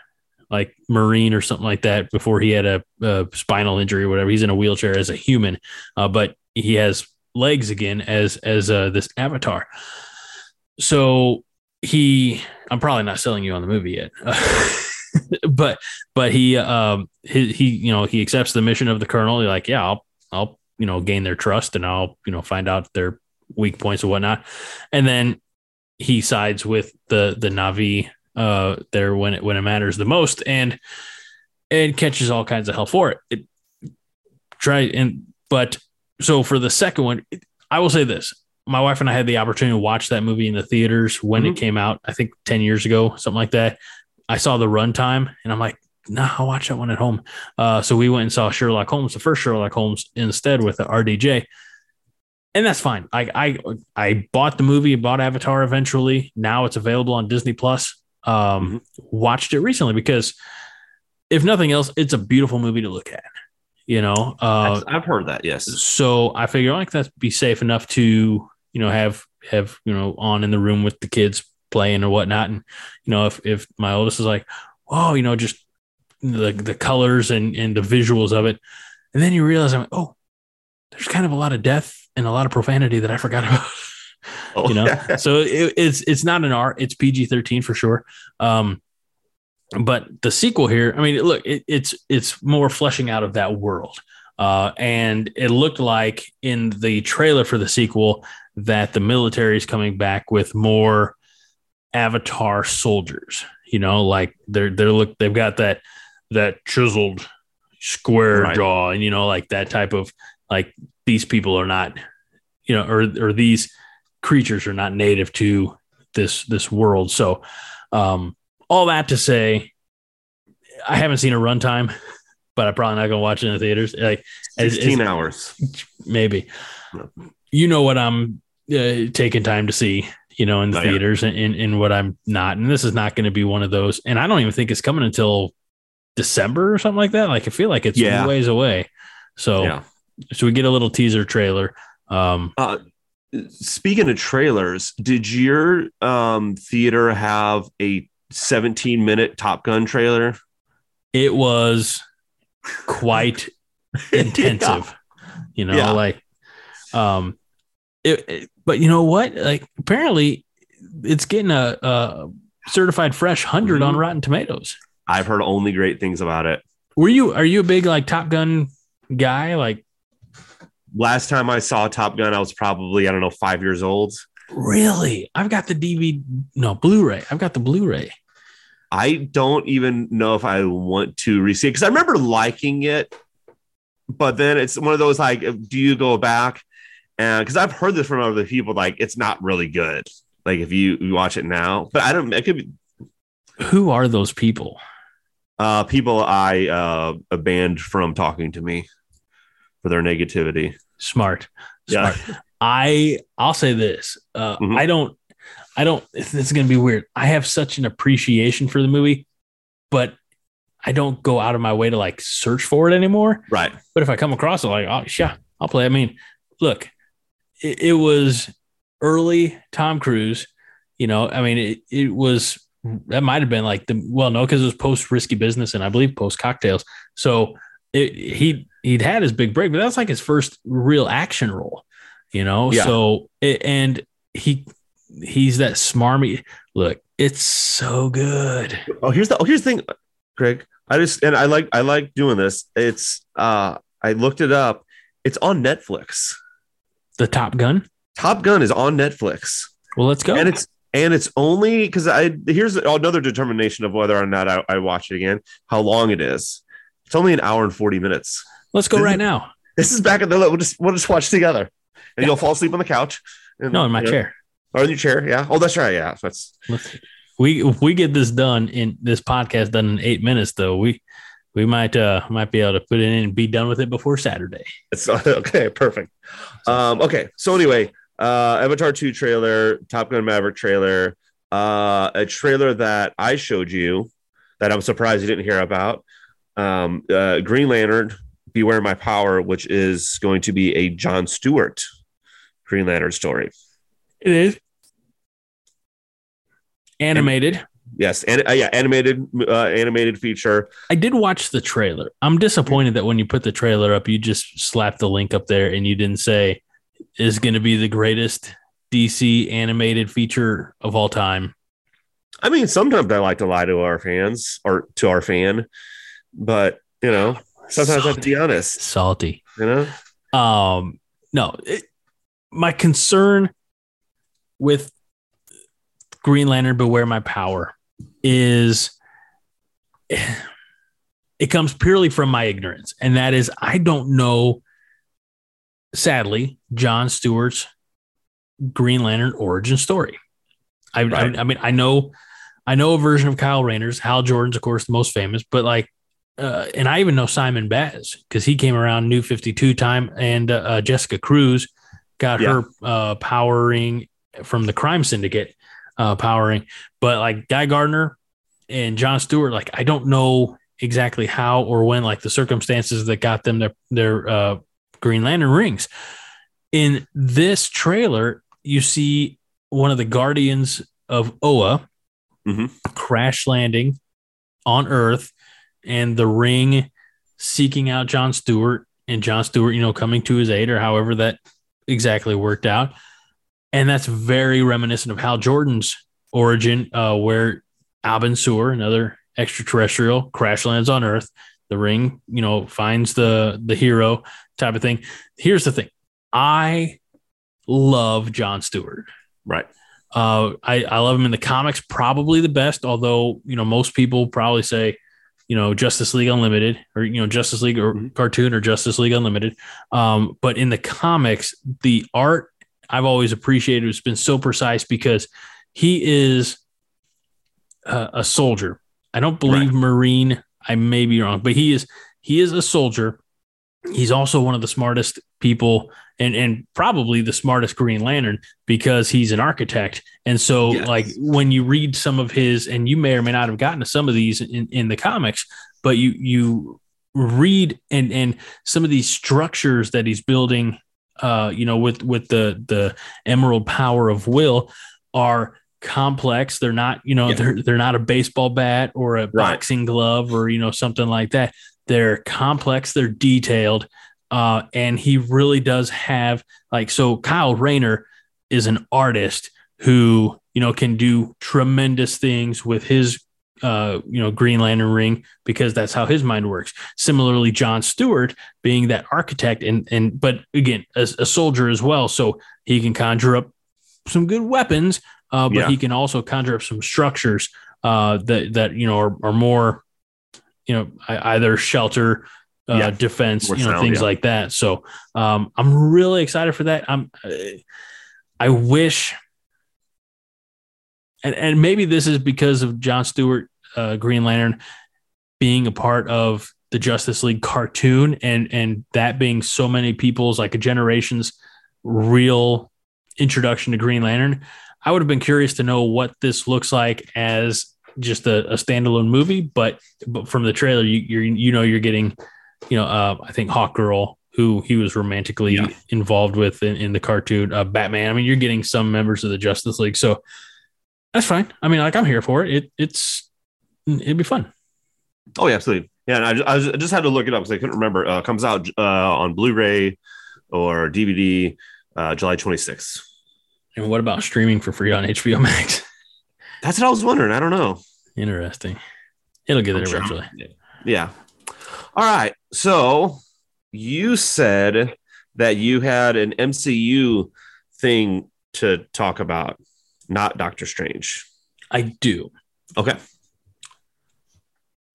like Marine or something like that before he had a, a spinal injury or whatever. He's in a wheelchair as a human, uh, but he has legs again as as uh, this avatar. So he, I'm probably not selling you on the movie yet, but but he um he, he you know he accepts the mission of the colonel. He's like, yeah, I'll I'll you know gain their trust and I'll you know find out their weak points and whatnot, and then he sides with the the Na'vi uh, there when it when it matters the most, and and catches all kinds of hell for it. It try and but so for the second one, it, I will say this: my wife and I had the opportunity to watch that movie in the theaters when Mhm. it came out. I think ten years ago, something like that. I saw the runtime, and I'm like, nah, I'll watch that one at home. Uh, so we went and saw Sherlock Holmes, the first Sherlock Holmes, instead with the RDJ, and that's fine. I I I bought the movie, bought Avatar eventually. Now it's available on Disney Plus. Um, watched it recently because, if nothing else, it's a beautiful movie to look at. You know, uh, I've, heard that. Yes. so I figure like that's be safe enough to you know have have you know on in the room with the kids playing or whatnot, and you know if if my oldest is like, oh, you know, just the the colors and and the visuals of it, and then you realize I'm like, oh, there's kind of a lot of death and a lot of profanity that I forgot about. Oh, you know so it, it's it's not an r it's pg-13 for sure um but the sequel here i mean look it, it's it's more fleshing out of that world uh and it looked like in the trailer for the sequel that the military is coming back with more avatar soldiers you know like they're they're look they've got that that chiseled square Right. jaw and you know like that type of like these people are not you know or or these creatures are not native to this this world so um all that to say i haven't seen a runtime but i'm probably not gonna watch it in the theaters like it's- 16 it's- hours. maybe No. you know what i'm uh, taking time to see you know in the Oh, theaters and, and, and what i'm not and this is not going to be one of those and i don't even think it's coming until december or something like that like i feel like it's Yeah. ways away so Yeah. So we get a little teaser trailer um Uh, speaking of trailers, did your um, theater have a 17 minute Top Gun trailer? it was quite intensive you know Yeah. like um it, it- but you know what like apparently it's getting a, a certified fresh 100 on Mhm. rotten tomatoes I've heard only great things about it. were you are you a big like top gun guy like Last time I saw Top Gun, I was probably, I don't know, five years old. really i've got the dvd no blu-ray i've got the blu-ray I don't even know if I want to re-see it because I remember liking it, but then it's one of those like, do you go back? And because I've heard this from other people, like it's not really good. Like if you, you watch it now, but I don't. It could be who are those people uh, people I uh, banned from talking to me for their negativity. Smart Yeah. smart i i'll say this uh Mhm. i don't i don't this is gonna be weird i have such an appreciation for the movie but i don't go out of my way to like search for it anymore Right. but if i come across it like oh yeah i'll play i mean look it, it was early tom cruise you know i mean it, it was that might have been like the well no because it was post risky business and i believe post cocktails so it, he he'd had his big break but that's like his first real action role you know Yeah. so it, and he he's that smarmy look it's so good Oh, here's the oh, here's the thing, Greg. I just and I like I like doing this. It's uh I looked it up. It's on Netflix. the top gun Top Gun is on Netflix. well let's go and it's and it's only because I here's another determination of whether or not I, I watch it again. How long it is? It's only an hour and forty minutes. Let's go right now This is back at the we'll just we'll just watch together, and you'll fall asleep on the couch. And, no in my you know, chair or in your chair. Yeah. Oh, that's right. Yeah. That's Let's, we if we get this done in this podcast done in eight minutes though we we might uh might be able to put it in and be done with it before Saturday. it's okay. Perfect. Um. Okay. So anyway, uh, Avatar two trailer, Top Gun Maverick trailer, uh, a trailer that I showed you that I'm surprised you didn't hear about. Um, uh, Green Lantern, Beware My Power, which is going to be a John Stewart Green Lantern story. It is animated. Yes, and uh, yeah, animated, uh, animated feature. I did watch the trailer. I'm disappointed that when you put the trailer up, you just slapped the link up there and you didn't say is going to be the greatest DC animated feature of all time. I mean, sometimes I like to lie to our fans or to our fan, but you know, sometimes I have to be honest. Salty. You know, Um, no, it, my concern with Green Lantern Beware My Power is it comes purely from my ignorance, and that is I don't know. Sadly, John Stewart's Green Lantern origin story. I, Right. I, I mean, I know, I know a version of Kyle Rayner's. Hal Jordan's, of course, the most famous, but like, uh, and I even know Simon Baz because he came around New Fifty Two time, and uh, uh, Jessica Cruz got Yeah. her uh, powering from the Crime Syndicate, uh, powering. But like Guy Gardner and John Stewart, like I don't know exactly how or when, like the circumstances that got them their their uh, Green Lantern rings. In this trailer, you see one of the Guardians of Oa Mhm. crash landing on Earth, and the ring seeking out John Stewart, and John Stewart, you know, coming to his aid, or however that exactly worked out. And that's very reminiscent of Hal Jordan's origin, uh, where Abin Sur, another extraterrestrial, crash lands on Earth. The ring, you know, finds the the hero type of thing. Here's the thing: I love John Stewart. Right. Uh, I, I love him in the comics, probably the best. Although you know most people probably say, you know, Justice League Unlimited or you know Justice League or Mhm. cartoon or Justice League Unlimited. Um, but in the comics, the art I've always appreciated has been so precise because he is a, a soldier. I don't believe Marine. I may be wrong, but he is he is a soldier. He's also one of the smartest people and and probably the smartest Green Lantern because he's an architect. And so Yes. like when you read some of his and you may or may not have gotten to some of these in, in the comics, but you you read and and some of these structures that he's building uh you know with with the the emerald power of will are complex they're not you know Yeah. they're they're not a baseball bat or a Right. boxing glove or you know something like that they're complex they're detailed uh and he really does have like so Kyle Rayner is an artist who you know can do tremendous things with his uh you know Green Lantern ring because that's how his mind works similarly John Stewart being that architect and and but again as a soldier as well so he can conjure up some good weapons uh but Yeah. he can also conjure up some structures uh that that you know are, are more you know either shelter uh Yeah. defense you know sound, things yeah. like that so um i'm really excited for that i'm i wish and and maybe this is because of john stewart uh green lantern being a part of the justice league cartoon and and that being so many people's like a generation's real introduction to green lantern i would have been curious to know what this looks like as just a, a standalone movie but but from the trailer you you're, you know you're getting you know uh i think hawk girl who he was romantically Yeah. involved with in, in the cartoon uh batman i mean you're getting some members of the justice league so that's fine i mean like i'm here for it, it it's it'd be fun Oh, yeah, absolutely. Yeah, and I, ju- I, just had to look it up because I couldn't remember. Uh, comes out uh, on Blu-ray or DVD uh, July 26th. and what about streaming for free on hbo max That's what I was wondering. I don't know. interesting it'll get there sure. eventually Yeah. All right. So you said that you had an MCU thing to talk about, not Doctor Strange. i do Okay.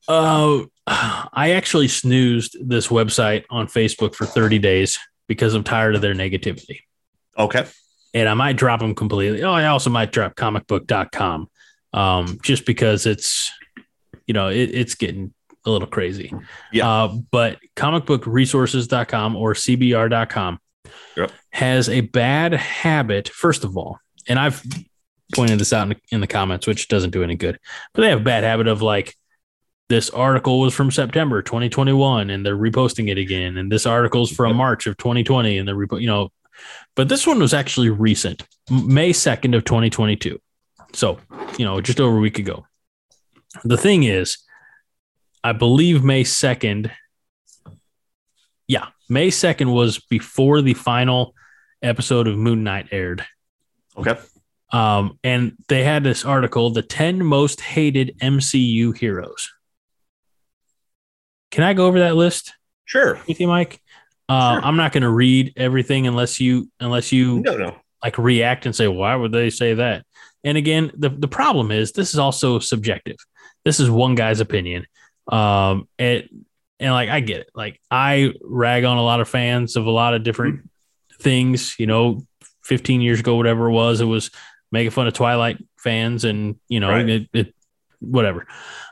Uh, I actually snoozed this website on Facebook for 30 days because I'm tired of their negativity. Okay. And I might drop them completely. Oh, I also might drop comicbook.com um, just because it's, you know, it, it's getting a little crazy. Yeah. Uh, but comicbookresources.com or cbr.com Yep. has a bad habit, first of all, and I've pointed this out in the, in the comments, which doesn't do any good, but they have a bad habit of like, this article was from September 2021 and they're reposting it again. And this article's from Yep. March of 2020 and they're, repo- you know, but this one was actually recent, May 2nd of 2022. So, you know, just over a week ago. The thing is, I believe May 2nd. Yeah, May 2nd was before the final episode of Moon Knight aired. Okay. Um, and they had this article, the 10 most hated MCU heroes. Can I go over that list Sure. with you, Mike? Uh, Sure. I'm not going to read everything unless you unless you No, no. like react and say, why would they say that? And again, the, the problem is this is also subjective. This is one guy's opinion. Um, and, and like, I get it. Like, I rag on a lot of fans of a lot of different mm-hmm. things, you know, 15 years ago, whatever it was, it was making fun of Twilight fans and, you know, right. it, it, whatever.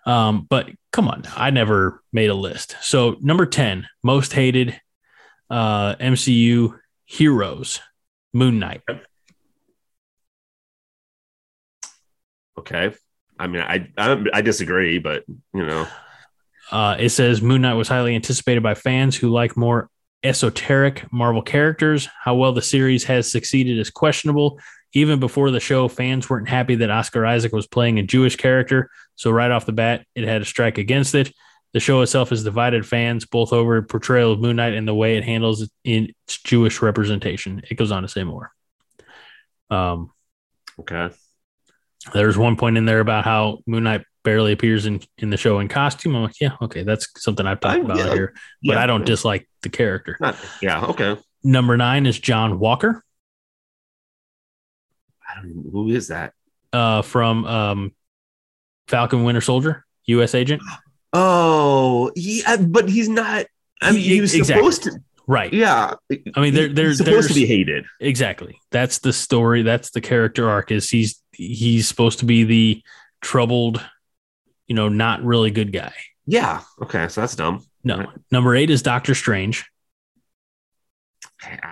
Um, but come on, I never made a list. So, number 10, most hated uh, MCU heroes, Moon Knight. Okay. I mean, I, I, I disagree, but you know, uh, it says Moon Knight was highly anticipated by fans who like more esoteric Marvel characters. How well the series has succeeded is questionable. Even before the show, fans weren't happy that Oscar Isaac was playing a Jewish character. So right off the bat, it had a strike against it. The show itself has divided fans both over portrayal of Moon Knight and the way it handles its Jewish representation. It goes on to say more. Um, okay. There's one point in there about how Moon Knight barely appears in, in the show in costume. I'm like, yeah, okay, that's something I've talked I, about yeah, here, but yeah, I don't dislike the character. Not, yeah, okay. Number nine is John Walker. I don't even, who is that? Uh, from um, Falcon Winter Soldier, U.S. agent. Oh, yeah, but he's not. I mean, he was exactly. supposed to. Right. Yeah. I mean, they're they're supposed to be hated. Exactly. That's the story. That's the character arc. Is he's he's supposed to be the troubled, you know, not really good guy. Yeah. Okay. So that's dumb. No. Right. Number eight is Doctor Strange.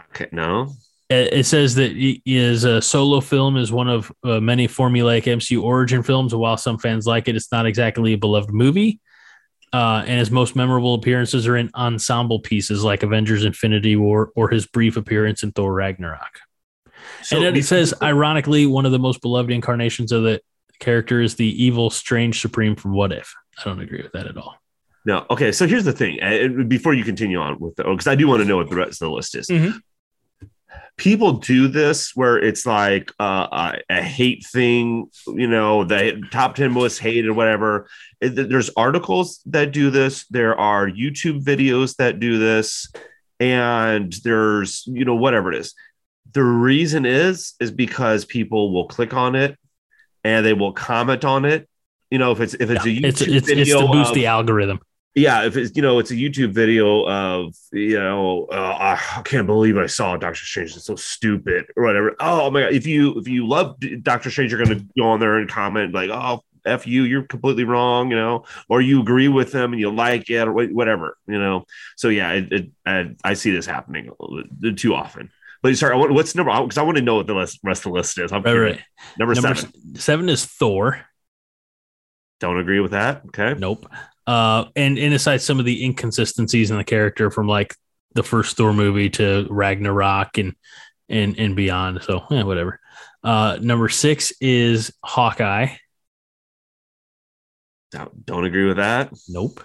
Okay. No. It says that is a solo film is one of uh, many formulaic MCU origin films. While some fans like it, it's not exactly a beloved movie. Uh, and his most memorable appearances are in ensemble pieces like Avengers Infinity War or his brief appearance in Thor Ragnarok. So and then it says, ironically, one of the most beloved incarnations of the character is the evil Strange Supreme from What If. I don't agree with that at all. No. Okay. So here's the thing. Uh, before you continue on with the, because I do want to know what the rest of the list is. Mm-hmm people do this where it's like uh, a, a, hate thing, you know, the top 10 most hated whatever. It, there's articles that do this, there are YouTube videos that do this, and there's, you know, whatever it is. The reason is, is because people will click on it and they will comment on it. You know, if it's if it's yeah, a YouTube it's, it's, video it's to boost of, the algorithm yeah, if it's you know it's a YouTube video of you know uh, I can't believe I saw Doctor Strange. It's so stupid or whatever. Oh my god! If you if you love Doctor Strange, you're gonna go on there and comment like, oh f you, you're completely wrong, you know, or you agree with them and you like it or whatever, you know. So yeah, it, it, I, I see this happening too often. But sorry, what's number? Because I want to know what the rest, rest of the list is. I'm right, right. Number, number seven. Seven is Thor. Don't agree with that. Okay. Nope. Uh, and and aside some of the inconsistencies in the character from like the first Thor movie to Ragnarok and and and beyond. So yeah, whatever. Uh, number six is Hawkeye. Don't, don't agree with that. Nope.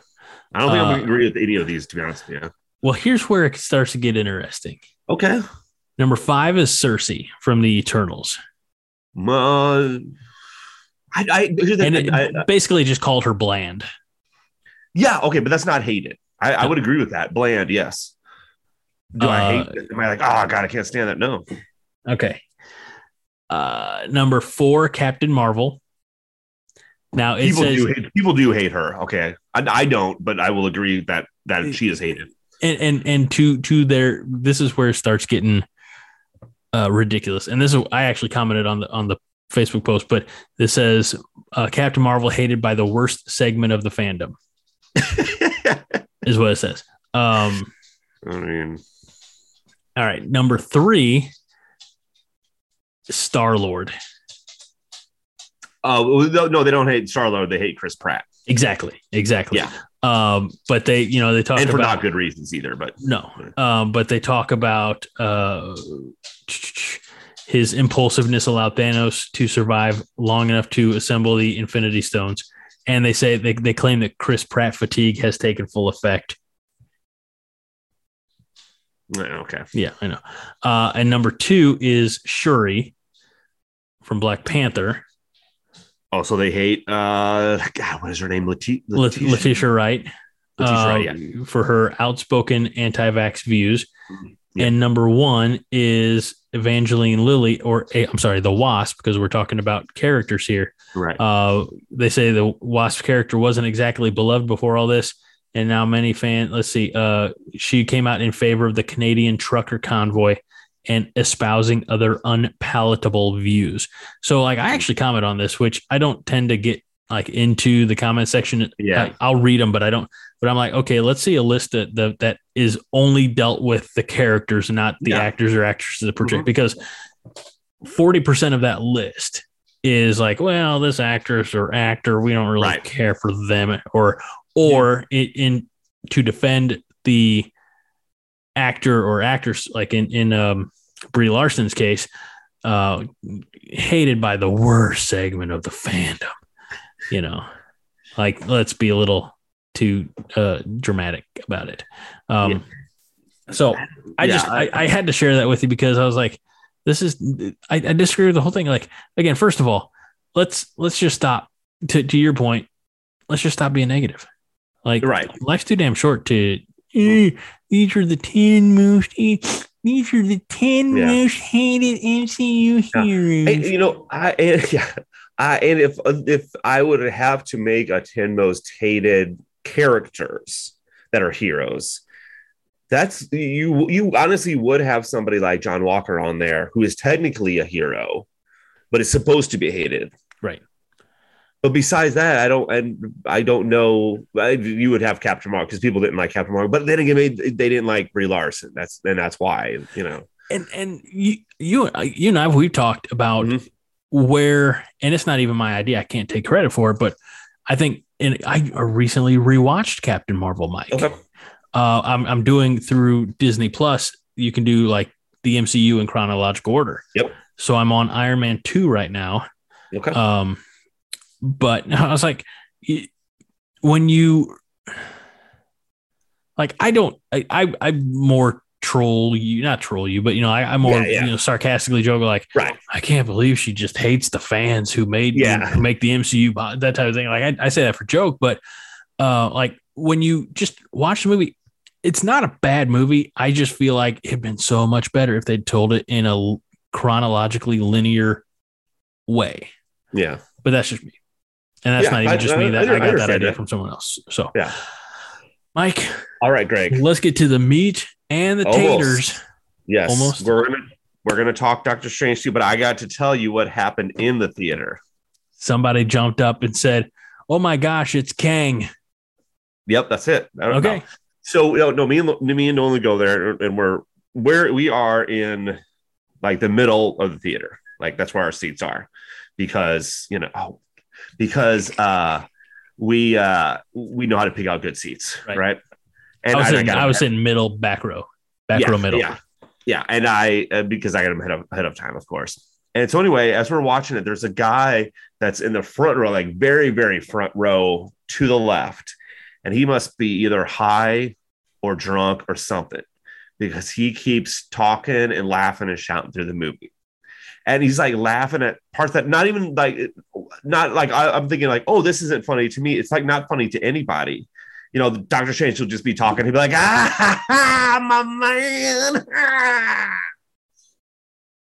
I don't think uh, I'm agree with any of these, to be honest with you. Well, here's where it starts to get interesting. Okay. Number five is Sersi from the Eternals. Uh, I, I, and I, I, basically just called her bland. Yeah, okay, but that's not hated. I, I would agree with that. Bland, yes. Do uh, I hate it? Am I like, oh god, I can't stand that? No. Okay. Uh number four, Captain Marvel. Now people says, do hate, people do hate her. Okay, I, I don't, but I will agree that that she is hated. And and and to to their this is where it starts getting uh, ridiculous. And this is I actually commented on the on the Facebook post, but this says uh, Captain Marvel hated by the worst segment of the fandom. is what it says. Um, I mean, all right. Number three, Star Lord. Oh no, no, they don't hate Star Lord. They hate Chris Pratt. Exactly. Exactly. Yeah. Um, but they, you know, they talk and for about, not good reasons either. But no. Um, but they talk about uh, his impulsiveness allowed Thanos to survive long enough to assemble the Infinity Stones and they say they, they claim that Chris Pratt fatigue has taken full effect. Okay. Yeah, I know. Uh, and number two is Shuri from Black Panther. Oh, so they hate uh God, what is her name? Leti- Letitia, Letitia Wright. Letitia Wright, yeah. Uh, for her outspoken anti-vax views. Yeah. And number one is Evangeline Lilly, or i I'm sorry, the Wasp, because we're talking about characters here. Right. Uh, they say the Wasp character wasn't exactly beloved before all this, and now many fans. Let's see. Uh, she came out in favor of the Canadian trucker convoy and espousing other unpalatable views. So, like, I actually comment on this, which I don't tend to get like into the comment section. Yeah. I, I'll read them, but I don't. But I'm like, okay, let's see a list that that, that is only dealt with the characters, not the Yeah. actors or actresses that portray. Mhm. Because forty percent of that list is like, well, this actress or actor, we don't really Right. care for them, or or in, in to defend the actor or actress, like in in um, Brie Larson's case, uh, hated by the worst segment of the fandom. You know, like let's be a little too uh, dramatic about it. Um, So I Yeah, just I, I- I had to share that with you because I was like, this is I, I disagree with the whole thing. Like again, first of all, let's let's just stop. To to your point, let's just stop being negative. Like Right. life's too damn short to. "Eh, these are the ten most. These are the ten Yeah. most hated MCU Yeah. heroes. And, you know, I and, yeah, I and if if I would have to make a ten most hated characters that are heroes, that's you. You honestly would have somebody like John Walker on there who is technically a hero, but is supposed to be hated. Right. But besides that, I don't, and I don't know. I, you would have Captain Marvel because people didn't like Captain Marvel, but then again, they, they didn't like Brie Larson. That's and that's why, you know. and and you you you and I we've talked about Mhm. where and it's not even my idea. I can't take credit for it, but I think and I recently rewatched Captain Marvel, Mike. Okay. Uh, I'm I'm doing through Disney Plus. You can do like the MCU in chronological order. Yep. So I'm on Iron Man two right now. Okay. Um, but I was like, when you like, I don't, I, I, I more troll you, not troll you, but you know, I, I more Yeah, yeah. you know sarcastically joke like, right. I can't believe she just hates the fans who made Yeah. who make the MCU that type of thing. Like I, I say that for joke, but uh, like when you just watch the movie, it's not a bad movie. I just feel like it'd been so much better if they'd told it in a chronologically linear way. Yeah. But that's just me, and that's Yeah, not even I- just I- me. That I, I got that idea that. from someone else. So Yeah. Mike, All right, Greg. let's get to the meat and the Almost. taters. Yes, Almost. we're gonna we're gonna talk Doctor Strange too, but I got to tell you what happened in the theater. Somebody jumped up and said, "Oh my gosh, it's Kang." Yep, that's it. Okay. know. So no, no, me and me and Nolan go there, and we're where we are in like the middle of the theater. Like that's where our seats are, because you know, oh, because uh, we uh, we know how to pick out good seats, Right. right? And I was, I got I was sitting middle, back row, back yeah, row, middle. Yeah, yeah, and I uh, because I got him ahead of, ahead of time, of course. And so anyway, as we're watching it, there's a guy that's in the front row, like very, very front row to the left, and he must be either high or drunk or something because he keeps talking and laughing and shouting through the movie. And he's like laughing at parts that not even like, not like I, I'm thinking like, oh, this isn't funny to me. It's like not funny to anybody you know, Dr. Strange will just be talking. He'll be like, ah, ha, ha, my man. ah."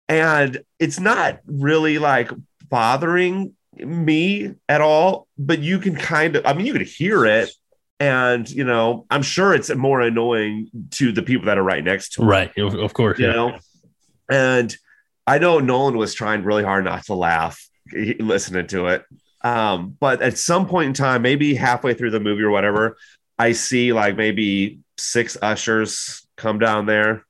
And it's not really like bothering me at all, but you can kind of, I mean, you could hear it. And, you know, I'm sure it's more annoying to the people that are right next to him Right. Of, of course. you yeah. know and i know nolan was trying really hard not to laugh listening to it. Um, but at some point in time maybe halfway through the movie or whatever i see like maybe six ushers come down there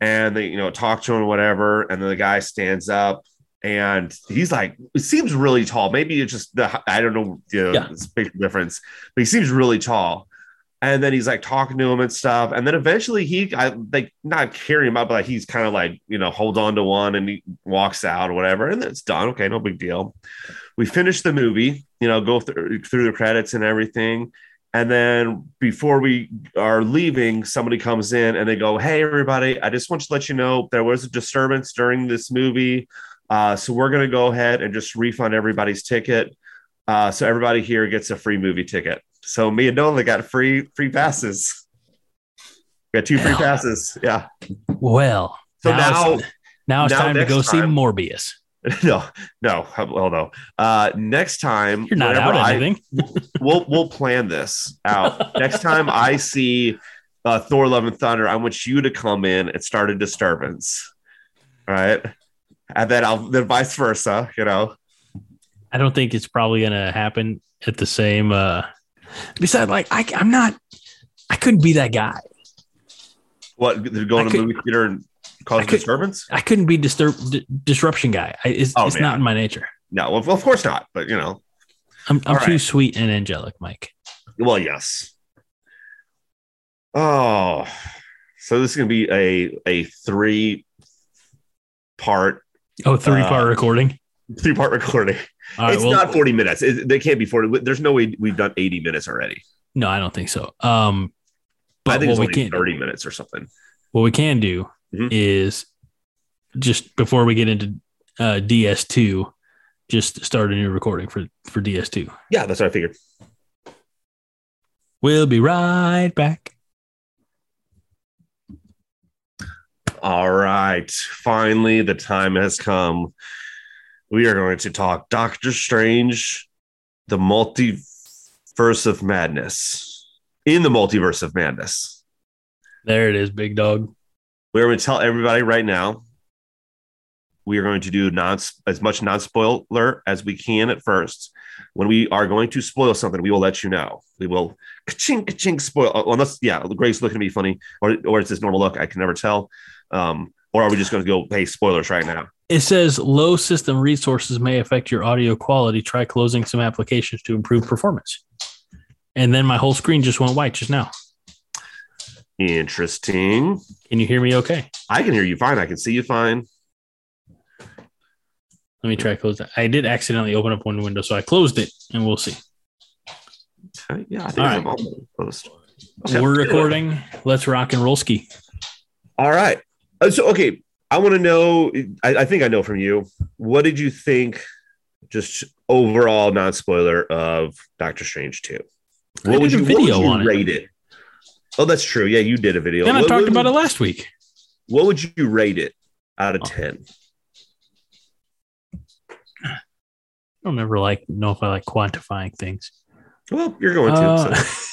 and they you know talk to him or whatever. And then the guy stands up and he's like it seems really tall. Maybe it's just the i don't know the Yeah. difference but he seems really tall and then he's like talking to him and stuff. And then eventually he, I like not carry him up, but like he's kind of like, you know, hold on to one and he walks out or whatever. And it's done. Okay, no big deal. We finish the movie, you know, go through, through the credits and everything. And then before we are leaving, somebody comes in and they go, Hey, everybody, I just want to let you know there was a disturbance during this movie. Uh, so we're going to go ahead and just refund everybody's ticket. Uh, so everybody here gets a free movie ticket. So me and Nolan got free free passes. We got two free passes. Yeah. Well, So now, now, it's, now it's now time to go see Morbius. no, no, well, no. Uh, next time, You're not out I- anything. we'll we'll plan this out. Next time I see uh, Thor: Love and Thunder, I want you to come in and start a disturbance. All right, and then I'll then vice versa. You know, I don't think it's probably gonna happen at the same. uh Besides, like I, I'm not. I couldn't be that guy. what they're going I to movie theater and cause I could- disturbance? I couldn't be disturb d- disruption guy. I, it's Oh, it's not in my nature. No, well, of course not. But you know, I'm, I'm All too right. sweet and angelic, Mike. well, yes. Oh, so this is going to be a a three part Oh, three part Uh, recording. three part recording. All right, it's well, not 40 minutes. It, they can't be 40. There's no way we've done 80 minutes already. no, I don't think so. Um, but I think what we can 30 minutes or something. what we can do Mhm. is just before we get into uh, DS2, just start a new recording for for DS2. Yeah, that's what I figured. We'll be right back. All right. Finally, the time has come. We are going to talk Doctor Strange, the multiverse of madness. In the multiverse of madness. There it is, big dog. We're going to tell everybody right now. We are going to do non as much non spoiler as we can at first. When we are going to spoil something, we will let you know. We will ka-ching, ka-ching, spoil. uh, Unless, yeah, Greg's looking at me funny, or or it's his normal look. I can never tell. Um, or are we just going to go, hey, spoilers right now? It says low system resources may affect your audio quality. Try closing some applications to improve performance. And then my whole screen just went white just now. Interesting. Can you hear me okay? I can hear you fine. I can see you fine. Let me try to close that. I did accidentally open up one window, so I closed it and we'll see. Okay, Yeah, I think I'm closed. Okay. We're recording. Let's rock and roll ski. All right. Uh, So, okay, I want to know. I, I think I know from you. What did you think? Just overall, non spoiler of Doctor Strange two. What would you video would you on it. rate it? Oh, that's true. Yeah, you did a video. And I What- talked what about it last week. What would you rate it out of Oh. ten? I don't ever like know if I like quantifying things. Well, you're going to. Uh, so.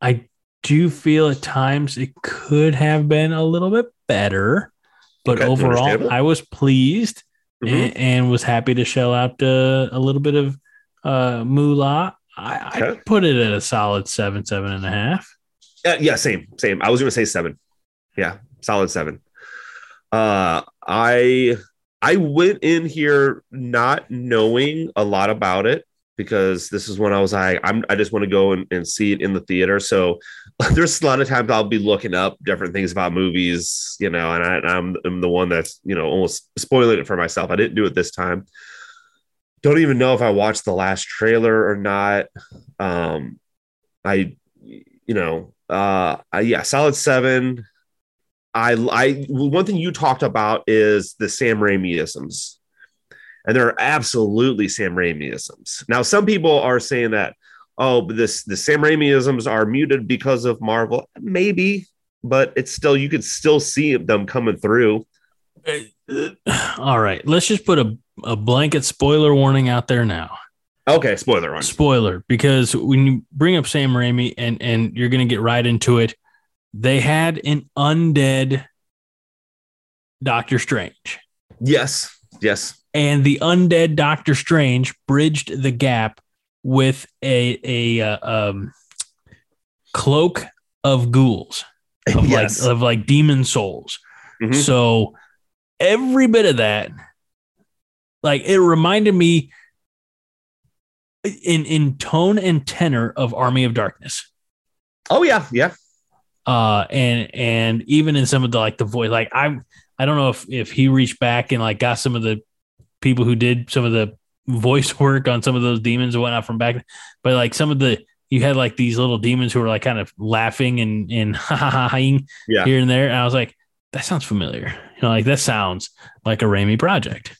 I do you feel at times it could have been a little bit better, but Okay, overall. I was pleased Mhm. and, and was happy to shell out uh, a little bit of uh, moolah. I, I Okay. put it at a solid seven, seven and a half. Uh, yeah, same, same. I was going to say seven. Yeah, solid seven. Uh, I I went in here not knowing a lot about it because this is when I was like, I'm I just want to go and, and see it in the theater. So there's a lot of times I'll be looking up different things about movies, you know, and I, I'm, I'm the one that's you know almost spoiling it for myself. I didn't do it this time. Don't even know if I watched the last trailer or not. Um, I, you know, uh, I, yeah, solid seven. I, I, one thing you talked about is the Sam Raimi-isms. And there are absolutely Sam Raimi-isms. Now, some people are saying that, oh, but this, the Sam Raimi-isms are muted because of Marvel. Maybe, but it's still, you could still see them coming through. Uh, all right, let's just put a, a blanket spoiler warning out there now. Okay, spoiler on. spoiler because when you bring up Sam Raimi and and you're going to get right into it, they had an undead Doctor Strange, Yes, yes. and the undead Doctor Strange bridged the gap with a a uh, um, cloak of ghouls of yes. like of like demon souls. Mhm. So every bit of that, like it reminded me in in tone and tenor of Army of Darkness. oh, yeah, yeah. Uh and and even in some of the like the voice, like I I don't know if if he reached back and like got some of the people who did some of the voice work on some of those demons and whatnot from back, but like some of the you had like these little demons who were like kind of laughing and and ha ha ha haing Yeah. here and there. And I was like, that sounds familiar. You know, like that sounds like a Raimi project.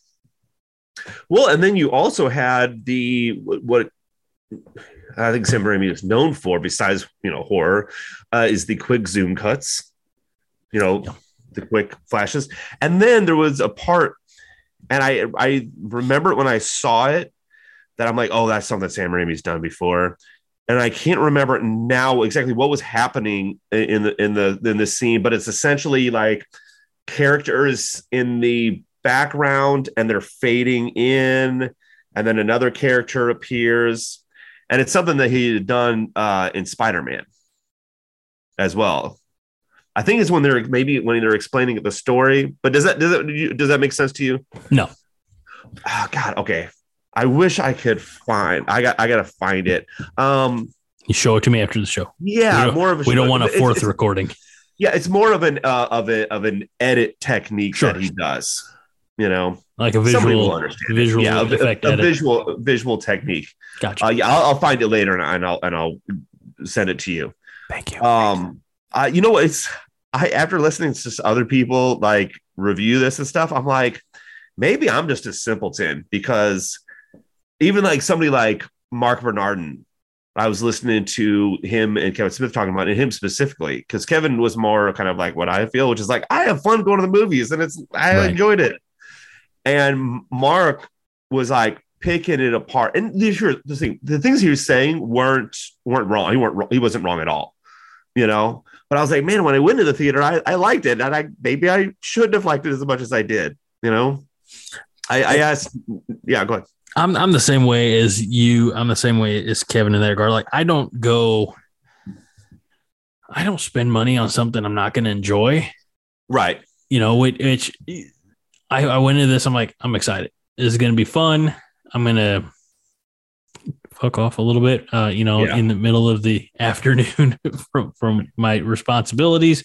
Well, and then you also had the what I think Sam Raimi is known for, besides you know horror, uh, is the quick zoom cuts. You know, Yeah. The quick flashes, and then there was a part, and I I remember when I saw it that I'm like, oh, that's something Sam Raimi's done before, and I can't remember now exactly what was happening in the in the in the scene, but it's essentially like characters in the background and they're fading in and then another character appears. And it's something that he had done uh, in spider-man as well i think it's when they're maybe when they're explaining the story but does that does that does that make sense to you No. oh god okay i wish i could find i got i gotta find it um You show it to me after the show. yeah more of a We don't want a fourth it's- recording. yeah it's more of an uh, of a of an edit technique Sure. that he does you know Like a visual understand. visual yeah, a, effect a, a visual visual technique. Gotcha. Uh, yeah, I'll, I'll find it later and I'll and I'll send it to you. Thank you. Um, uh, you know what? It's I after listening to other people like review this and stuff, I'm like, maybe I'm just a simpleton because even like somebody like Marc Bernardin, I was listening to him and Kevin Smith talking about it, and him specifically because Kevin was more kind of like what I feel, which is like I have fun going to the movies and it's I Right. enjoyed it. And Marc was like picking it apart. And these are the thing, the things he was saying weren't weren't wrong. He weren't wrong- he wasn't wrong at all, you know. But I was like, man, when I went to the theater, I, I liked it, and I maybe I shouldn't have liked it as much as I did, you know. I, I asked, yeah, go ahead. I'm I'm the same way as you. I'm the same way as Kevin in that regard. Like I don't go. I don't spend money on something I'm not going to enjoy. Right, You know, which, which I, I went into this. I'm like, I'm excited. This is going to be fun. I'm going to fuck off a little bit. Uh, you know, Yeah. in the middle of the afternoon from from my responsibilities.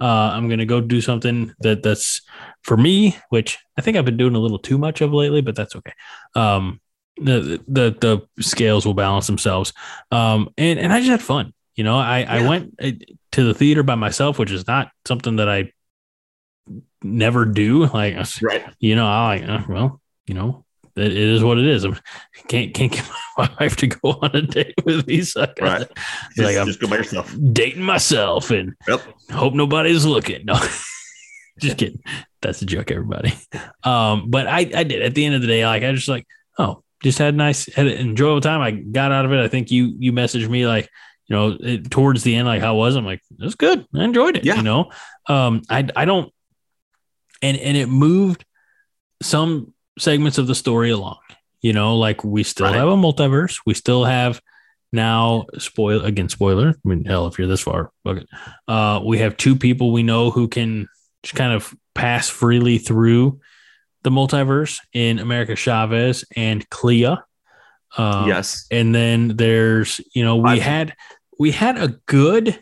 Uh, I'm going to go do something that that's for me, which I think I've been doing a little too much of lately, but that's okay. Um, the the the scales will balance themselves. Um, and and I just had fun. You know, I I went uh, to the theater by myself, which is not something that I never do. Like, right. you know, I like, uh, well, you know, it, it is what it is. I can't can't get my wife to go on a date with me, so I gotta- Right. It's like Just, I'm just go by yourself. dating myself and Yep. hope nobody's looking. No, just kidding. That's a joke, everybody. Um, but I, I did at the end of the day, like I just like, oh, just had a nice, had an enjoyable time. I got out of it. I think you, you messaged me like, you know, it, towards the end, like how was it? I'm like, it was good. I enjoyed it. Yeah. You know, um, I, I don't, and, and it moved some segments of the story along, you know, like we still Right. have a multiverse. We still have now spoil again, spoiler. I mean, hell, if you're this far, fuck it. Uh, we have two people we know who can just kind of pass freely through the multiverse in America Chavez and Clea. Um, yes. and then there's you know we I've- had we had a good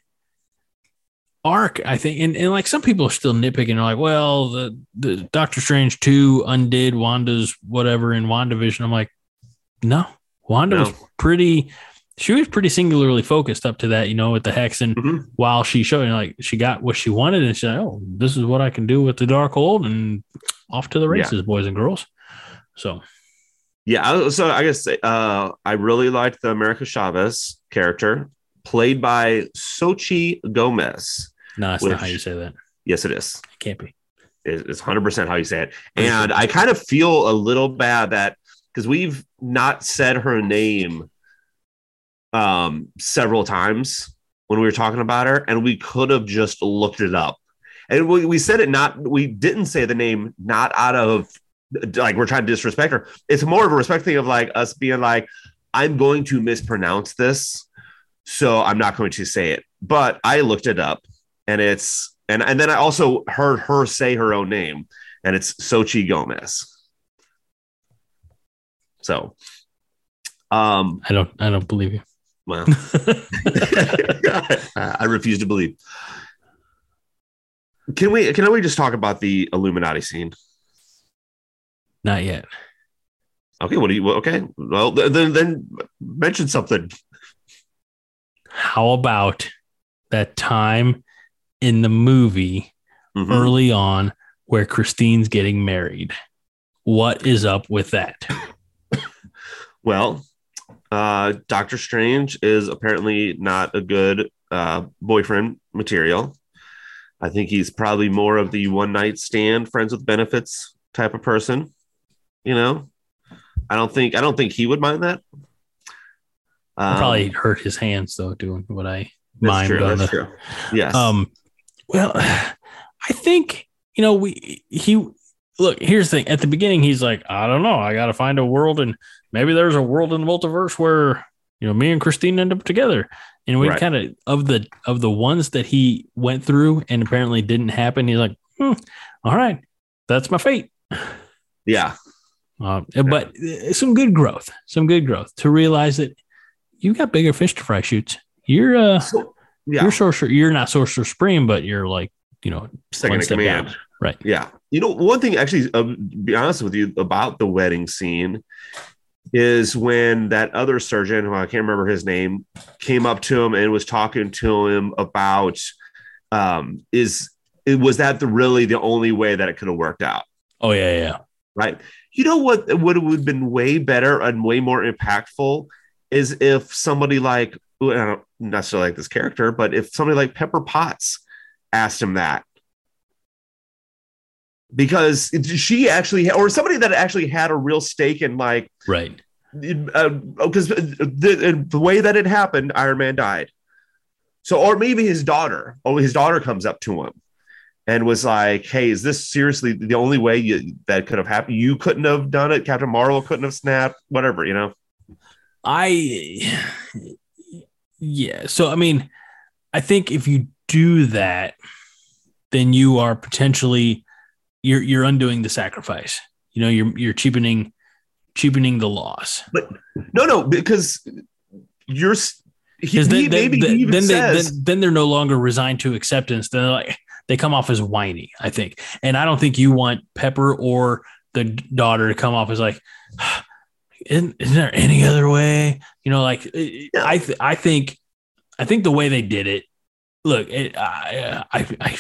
arc i think and, and like some people are still nitpicking they're like well the, the doctor strange 2 undid wanda's whatever in wandavision i'm like no wanda No. was pretty she was pretty singularly focused up to that you know with the hex and Mhm. while she showed like she got what she wanted and she said oh this is what i can do with the Darkhold and off to the Yeah. races boys and girls so Yeah. So I guess uh, I really liked the America Chavez character played by Xochitl Gomez. No that's Which- not how you say that Yes, it is. it can't be It's 100% how you say it. And I kind of feel a little bad that because we've not said her name um, several times when we were talking about her, and we could have just looked it up. And we, we said it not, we didn't say the name not out of like we're trying to disrespect her. It's more of a respect thing of like us being like, I'm going to mispronounce this, so I'm not going to say it. But I looked it up, and it's and and then I also heard her say her own name, and it's Xochitl Gomez. So, um, i don't i don't believe you well, I refuse to believe. Can we can we just talk about the Illuminati scene? Not yet. Okay, what do you? Okay, well then then mention something. How about that time in the movie Mhm. early on where Christine's getting married? What is up with that? Well, Uh, Doctor Strange is apparently not a good uh, boyfriend material. I think he's probably more of the one night stand, friends with benefits type of person. You know, I don't think I don't think he would mind that. Um, probably hurt his hands though doing what I mind. true, on the true. Yes. Um, well, I think you know we he look. Here's the thing. At the beginning, he's like, I don't know. I got to find a world, and maybe there's a world in the multiverse where you know me and Christine end up together. And we Right. kind of of the of the ones that he went through and apparently didn't happen. He's like, hmm, all right, that's my fate. yeah. Uh, but some good growth, some good growth to realize that you've got bigger fish to fry. Shoots. You're uh, So yeah. you're sorcerer. You're not sorcerer supreme, but you're like you know second in command. down. Right. Yeah. You know, one thing actually, uh, be honest with you about the wedding scene is when that other surgeon, who I can't remember his name, came up to him and was talking to him about um, is it was that the really the only way that it could have worked out, Oh yeah, yeah. right? You know what would have been way better and way more impactful is if somebody like I don't necessarily like this character, but if somebody like Pepper Potts asked him that because she actually or somebody that actually had a real stake in like Right. Uh, because the, the way that it happened iron man died. So or maybe his daughter oh his daughter comes up to him and was like hey is this seriously the only way you, that could have happened? You couldn't have done it. Captain marvel couldn't have snapped whatever you know? I yeah. So I mean, I think if you do that, then you are potentially you're you're undoing the sacrifice. You know, you're you're cheapening cheapening the loss. But no no because you're he, then, then, then, even then, they, says then, then they're no longer resigned to acceptance. They're like they come off as whiny, I think. And I don't think you want Pepper or the daughter to come off as like, isn't, isn't there any other way? You know, like I, th- I think, I think the way they did it. Look, it, I, I, I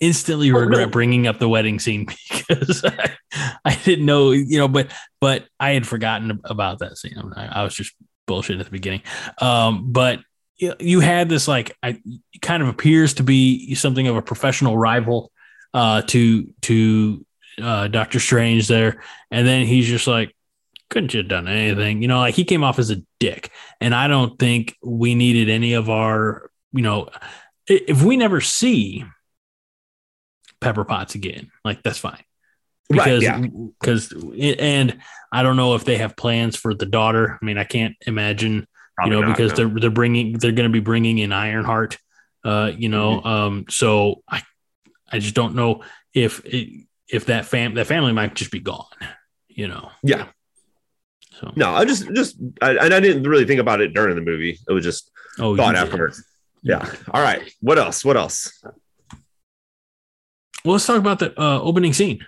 instantly Oh, regret bringing up the wedding scene because I, I didn't know, you know, but but I had forgotten about that scene. I, I was just bullshit at the beginning. Um, but you, you had this like, I kind of appears to be something of a professional rival uh, to to uh, Doctor Strange there, and then he's just like, couldn't you have done anything? You know, like he came off as a dick, and I don't think we needed any of our, you know, if we never see Pepper Potts again, like that's fine Right, because yeah. because and I don't know if they have plans for the daughter. I mean, I can't imagine Probably you know not, because no. they're they're bringing they're going to be bringing in Ironheart. Uh, you know, Mm-hmm. um, so I I just don't know if it, if that fam that family might just be gone. You know, yeah so. No i just just I, and i didn't really think about it during the movie. It was just oh, thought afterwards yeah. All right. What else? What else? Well, let's talk about the uh, opening scene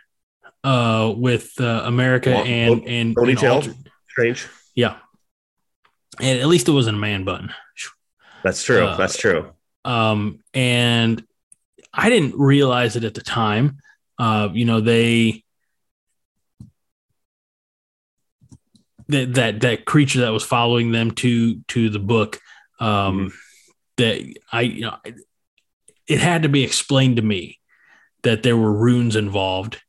uh, with uh, America Well, and and, and strange. Yeah, and at least it wasn't a man button. that's true. Uh, that's true. um, and I didn't realize it at the time. Uh, you know, they that that that creature that was following them to to the book. Um, That I you know, it had to be explained to me that there were runes involved,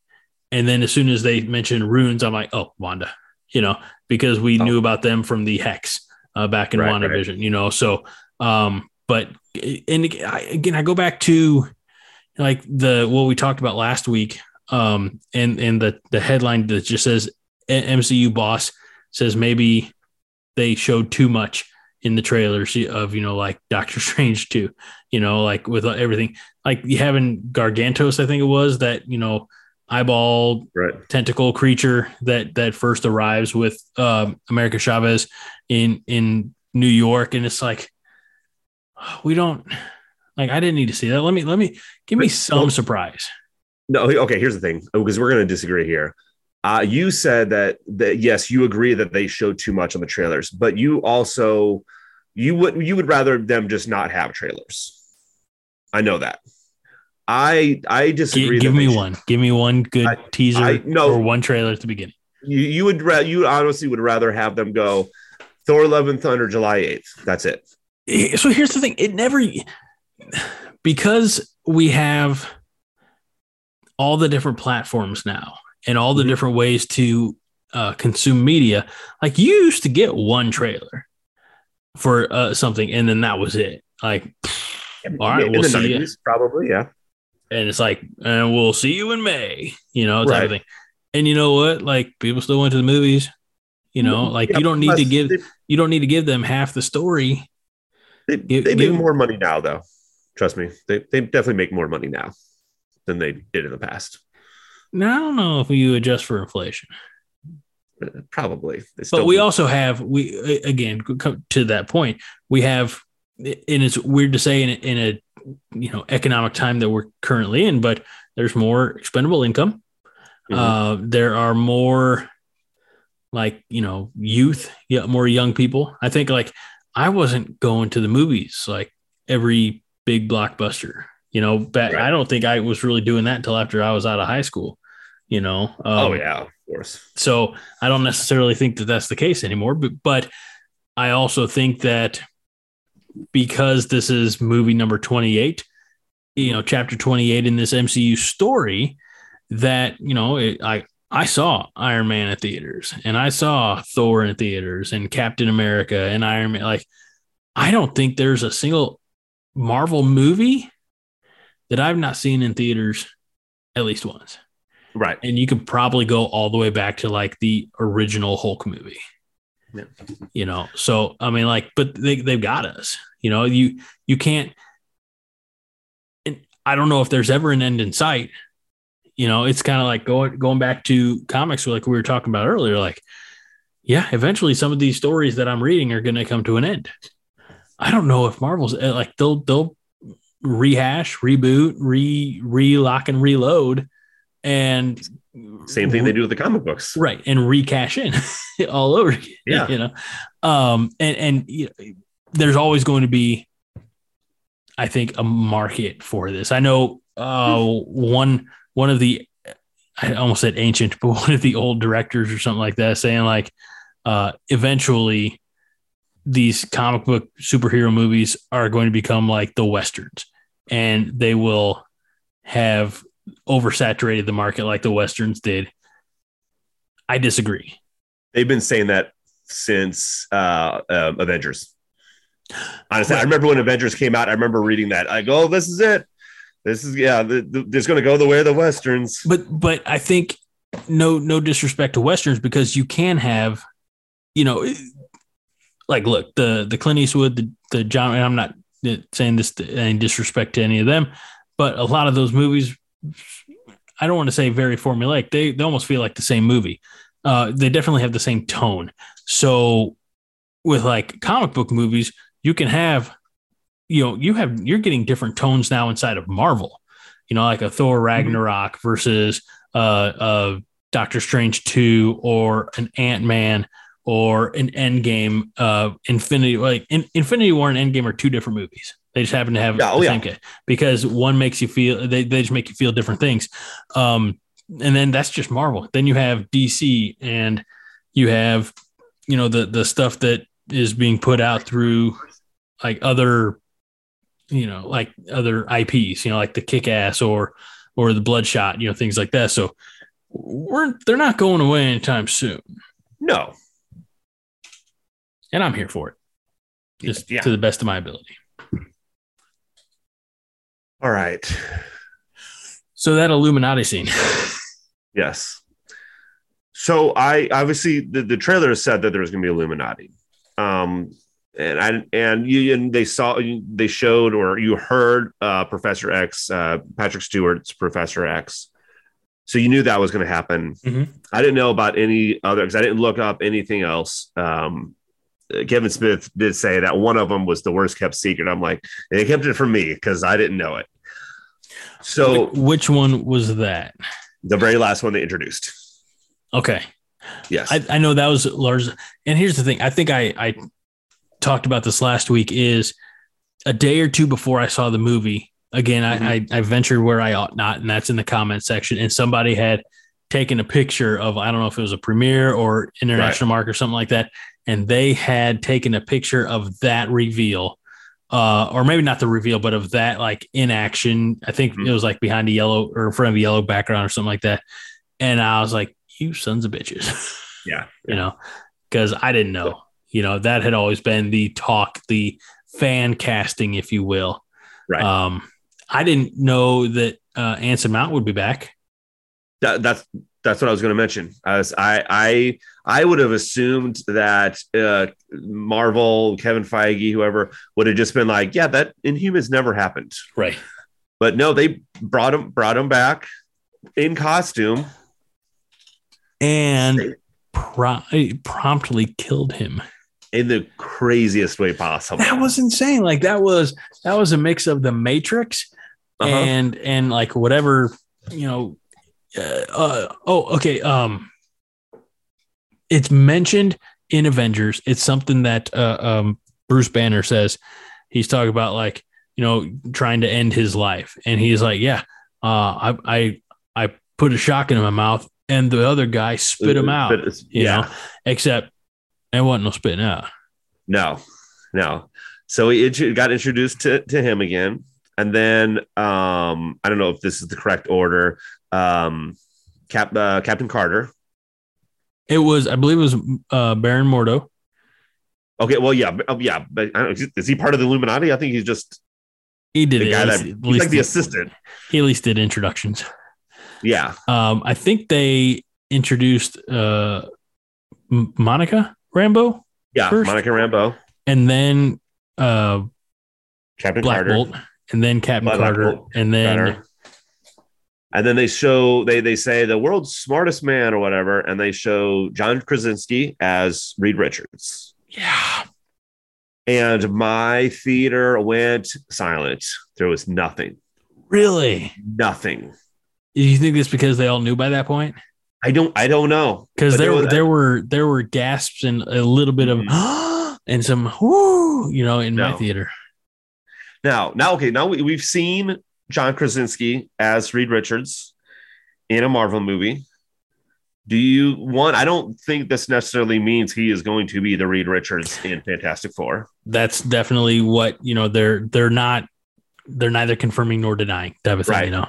and then as soon as they mentioned runes, I'm like, oh, Wanda, you know, because we Oh. knew about them from the hex uh, back in Right, right. You know. So, um, but and again, I go back to like the what we talked about last week, um, and and the the headline that just says MCU boss says maybe they showed too much in the trailers of you know like Doctor Strange too, you know, like with everything like you having Gargantos, I think it was that you know eyeball right tentacle creature that that first arrives with um, America Chavez in in New York, and it's like we don't like. I didn't need to see that. Let me let me give me some surprise. No, okay. Here's the thing, because we're going to disagree here. Uh, you said that that yes, you agree that they showed too much on the trailers, but you also you would you would rather them just not have trailers. I know that. I I disagree. give that me should- one. Give me one good I- teaser I- no. or one trailer at the beginning. You you would ra- you honestly would rather have them go. Thor: Love and Thunder, July eighth. That's it. Eh, So here's the thing: it never because we have all the different platforms now and all the Mhm. different ways to uh, consume media. Like you used to get one trailer for uh, something, and then that was it. Like, all right, In we'll see you. probably. Yeah. and it's like, and we'll see you in May, you know, type of thing. And you know what? Like people still went to the movies. You know, like Yeah, you don't need to give They, you don't need to give them half the story. they, Give- they make give- more money now, though. Trust me, they they definitely make more money now than they did in the past. Now I don't know if you adjust for inflation. Uh, Probably. But we also have we again come to that point we have and it's weird to say in a, in a you know economic time that we're currently in but there's more expendable income Mhm. uh there are more like you know youth yeah more young people i think like i wasn't going to the movies like every big blockbuster you know back Right. i don't think i was really doing that until after i was out of high school you know um, oh yeah, of course. so I don't necessarily think that that's the case anymore, but, but I also think that because this is movie number 28, you know, chapter 28 in this MCU story, that, you know, it, I, I saw Iron Man at theaters and I saw Thor in theaters and Captain America and Iron Man. Like, I don't think there's a single Marvel movie that I've not seen in theaters at least once Right. and you could probably go all the way back to like the original Hulk movie. Yeah. You know, so I mean, like, but they they've got us. You know, you you can't. And I don't know if there's ever an end in sight. You know, it's kind of like going going back to comics, like we were talking about earlier. Like, yeah, eventually some of these stories that I'm reading are going to come to an end. I don't know if Marvel's uh, like they'll they'll rehash, reboot, re re lock and reload, and Same thing they do with the comic books. right and recash in all over again Yeah. you know um and and you know, there's always going to be i think a market for this i know uh one one of the i almost said ancient but one of the old directors or something like that saying like uh eventually these comic book superhero movies are going to become like the westerns and they will have oversaturated the market like the westerns did i disagree They've been saying that since uh, um, Avengers. Honestly, I remember when Avengers came out. I remember reading that. I go, oh, "This is it. This is yeah. The, the, it's going to go the way of the westerns." but but I think no no disrespect to westerns because you can have, you know, like look the the Clint Eastwood the the John and I'm not saying this to any disrespect to any of them, but a lot of those movies, I don't want to say very formulaic. They they almost feel like the same movie. Uh, they definitely have the same tone. So with like comic book movies, you can have, you know, you have you're getting different tones now inside of Marvel. You know, like a Thor Ragnarok versus uh, uh, Doctor Strange two or an Ant Man or an Endgame. Uh, Infinity like in, Infinity War and Endgame are two different movies. They just happen to have Yeah, oh, the yeah. same ca- because one makes you feel they, they just make you feel different things. Um, and then that's just Marvel. Then you have DC and you have you know the the stuff that is being put out through like other you know like other IPs, you know like the Kick Ass or or the Bloodshot, you know things like that. So we're they're not going away anytime soon, No, and I'm here for it, just Yeah. to the best of my ability. All right. So that Illuminati scene, Yes. So I obviously the, the trailer said that there was going to be Illuminati, um, and I and you and they saw they showed or you heard uh, Professor X, uh, Patrick Stewart's Professor X, so you knew that was going to happen. Mhm. I didn't know about any other because I didn't look up anything else. Um, Kevin Smith did say that one of them was the worst kept secret. I'm like, they kept it from me because I didn't know it. So Wh- which one was that? the very last one they introduced, Okay, yes, I, I know that was Lars. And here's the thing: I think I I talked about this last week. Is a day or two before I saw the movie. Again, I, mm-hmm. I I ventured where I ought not, and that's in the comment section. And somebody had taken a picture of I don't know if it was a premiere or international mark or something like that, and they had taken a picture of that reveal, uh, or maybe not the reveal, but of that like in action. I think Mhm. it was like behind a yellow or in front of a yellow background or something like that. And I was like, "You sons of bitches," Yeah. you know, because I didn't know. You know, that had always been the talk, the fan casting, if you will. Right. Um, I didn't know that uh, Anson Mount would be back. That, that's that's what I was going to mention. I, was, I I I would have assumed that uh, Marvel, Kevin Feige, whoever would have just been like, yeah, that Inhumans never happened. Right. But no, they brought him brought him back in costume. And pro- promptly killed him. in the craziest way possible. That was insane. Like that was that was a mix of the Matrix Uh-huh. and and like whatever you know. Uh, uh, oh, okay. Um, it's mentioned in Avengers. It's something that uh, um, Bruce Banner says. He's talking about like you know trying to end his life, and he's like, yeah, uh, I I I put a shock in my mouth, and the other guy spit him out. You yeah. know, except there wasn't no spitting out. No, no. So he got introduced to, to him again. And then um, I don't know if this is the correct order. Um, Cap, uh, Captain Carter. It was, I believe, it was uh, Baron Mordo. Okay, well, yeah, oh, yeah, but I don't know, is he- part of the Illuminati? I think he's just He did the it. guy At that least- he's like the he- assistant. He at least did introductions. Yeah, Um, I think they introduced uh, M- Monica Rambeau yeah, First- Monica Rambeau, and then uh, Captain Black Carter, Bolt and then Captain Black Carter Bolt, and then Carter. And then they show they they say the world's smartest man or whatever, and they show John Krasinski as Reed Richards. yeah, And my theater went silent. There was nothing. really. Nothing. Do you think it's because they all knew by that point? I don't I don't know. Because But there, was- there were there were gasps and a little bit of mm-hmm. and some whoo, you know, in my theater. now now okay, now we, we've seen John Krasinski as Reed Richards in a Marvel movie. Do you want I don't think this necessarily means he is going to be the Reed Richards in Fantastic Four. That's definitely what you know. They're they're not they're neither confirming nor denying type of thing. Right. You know,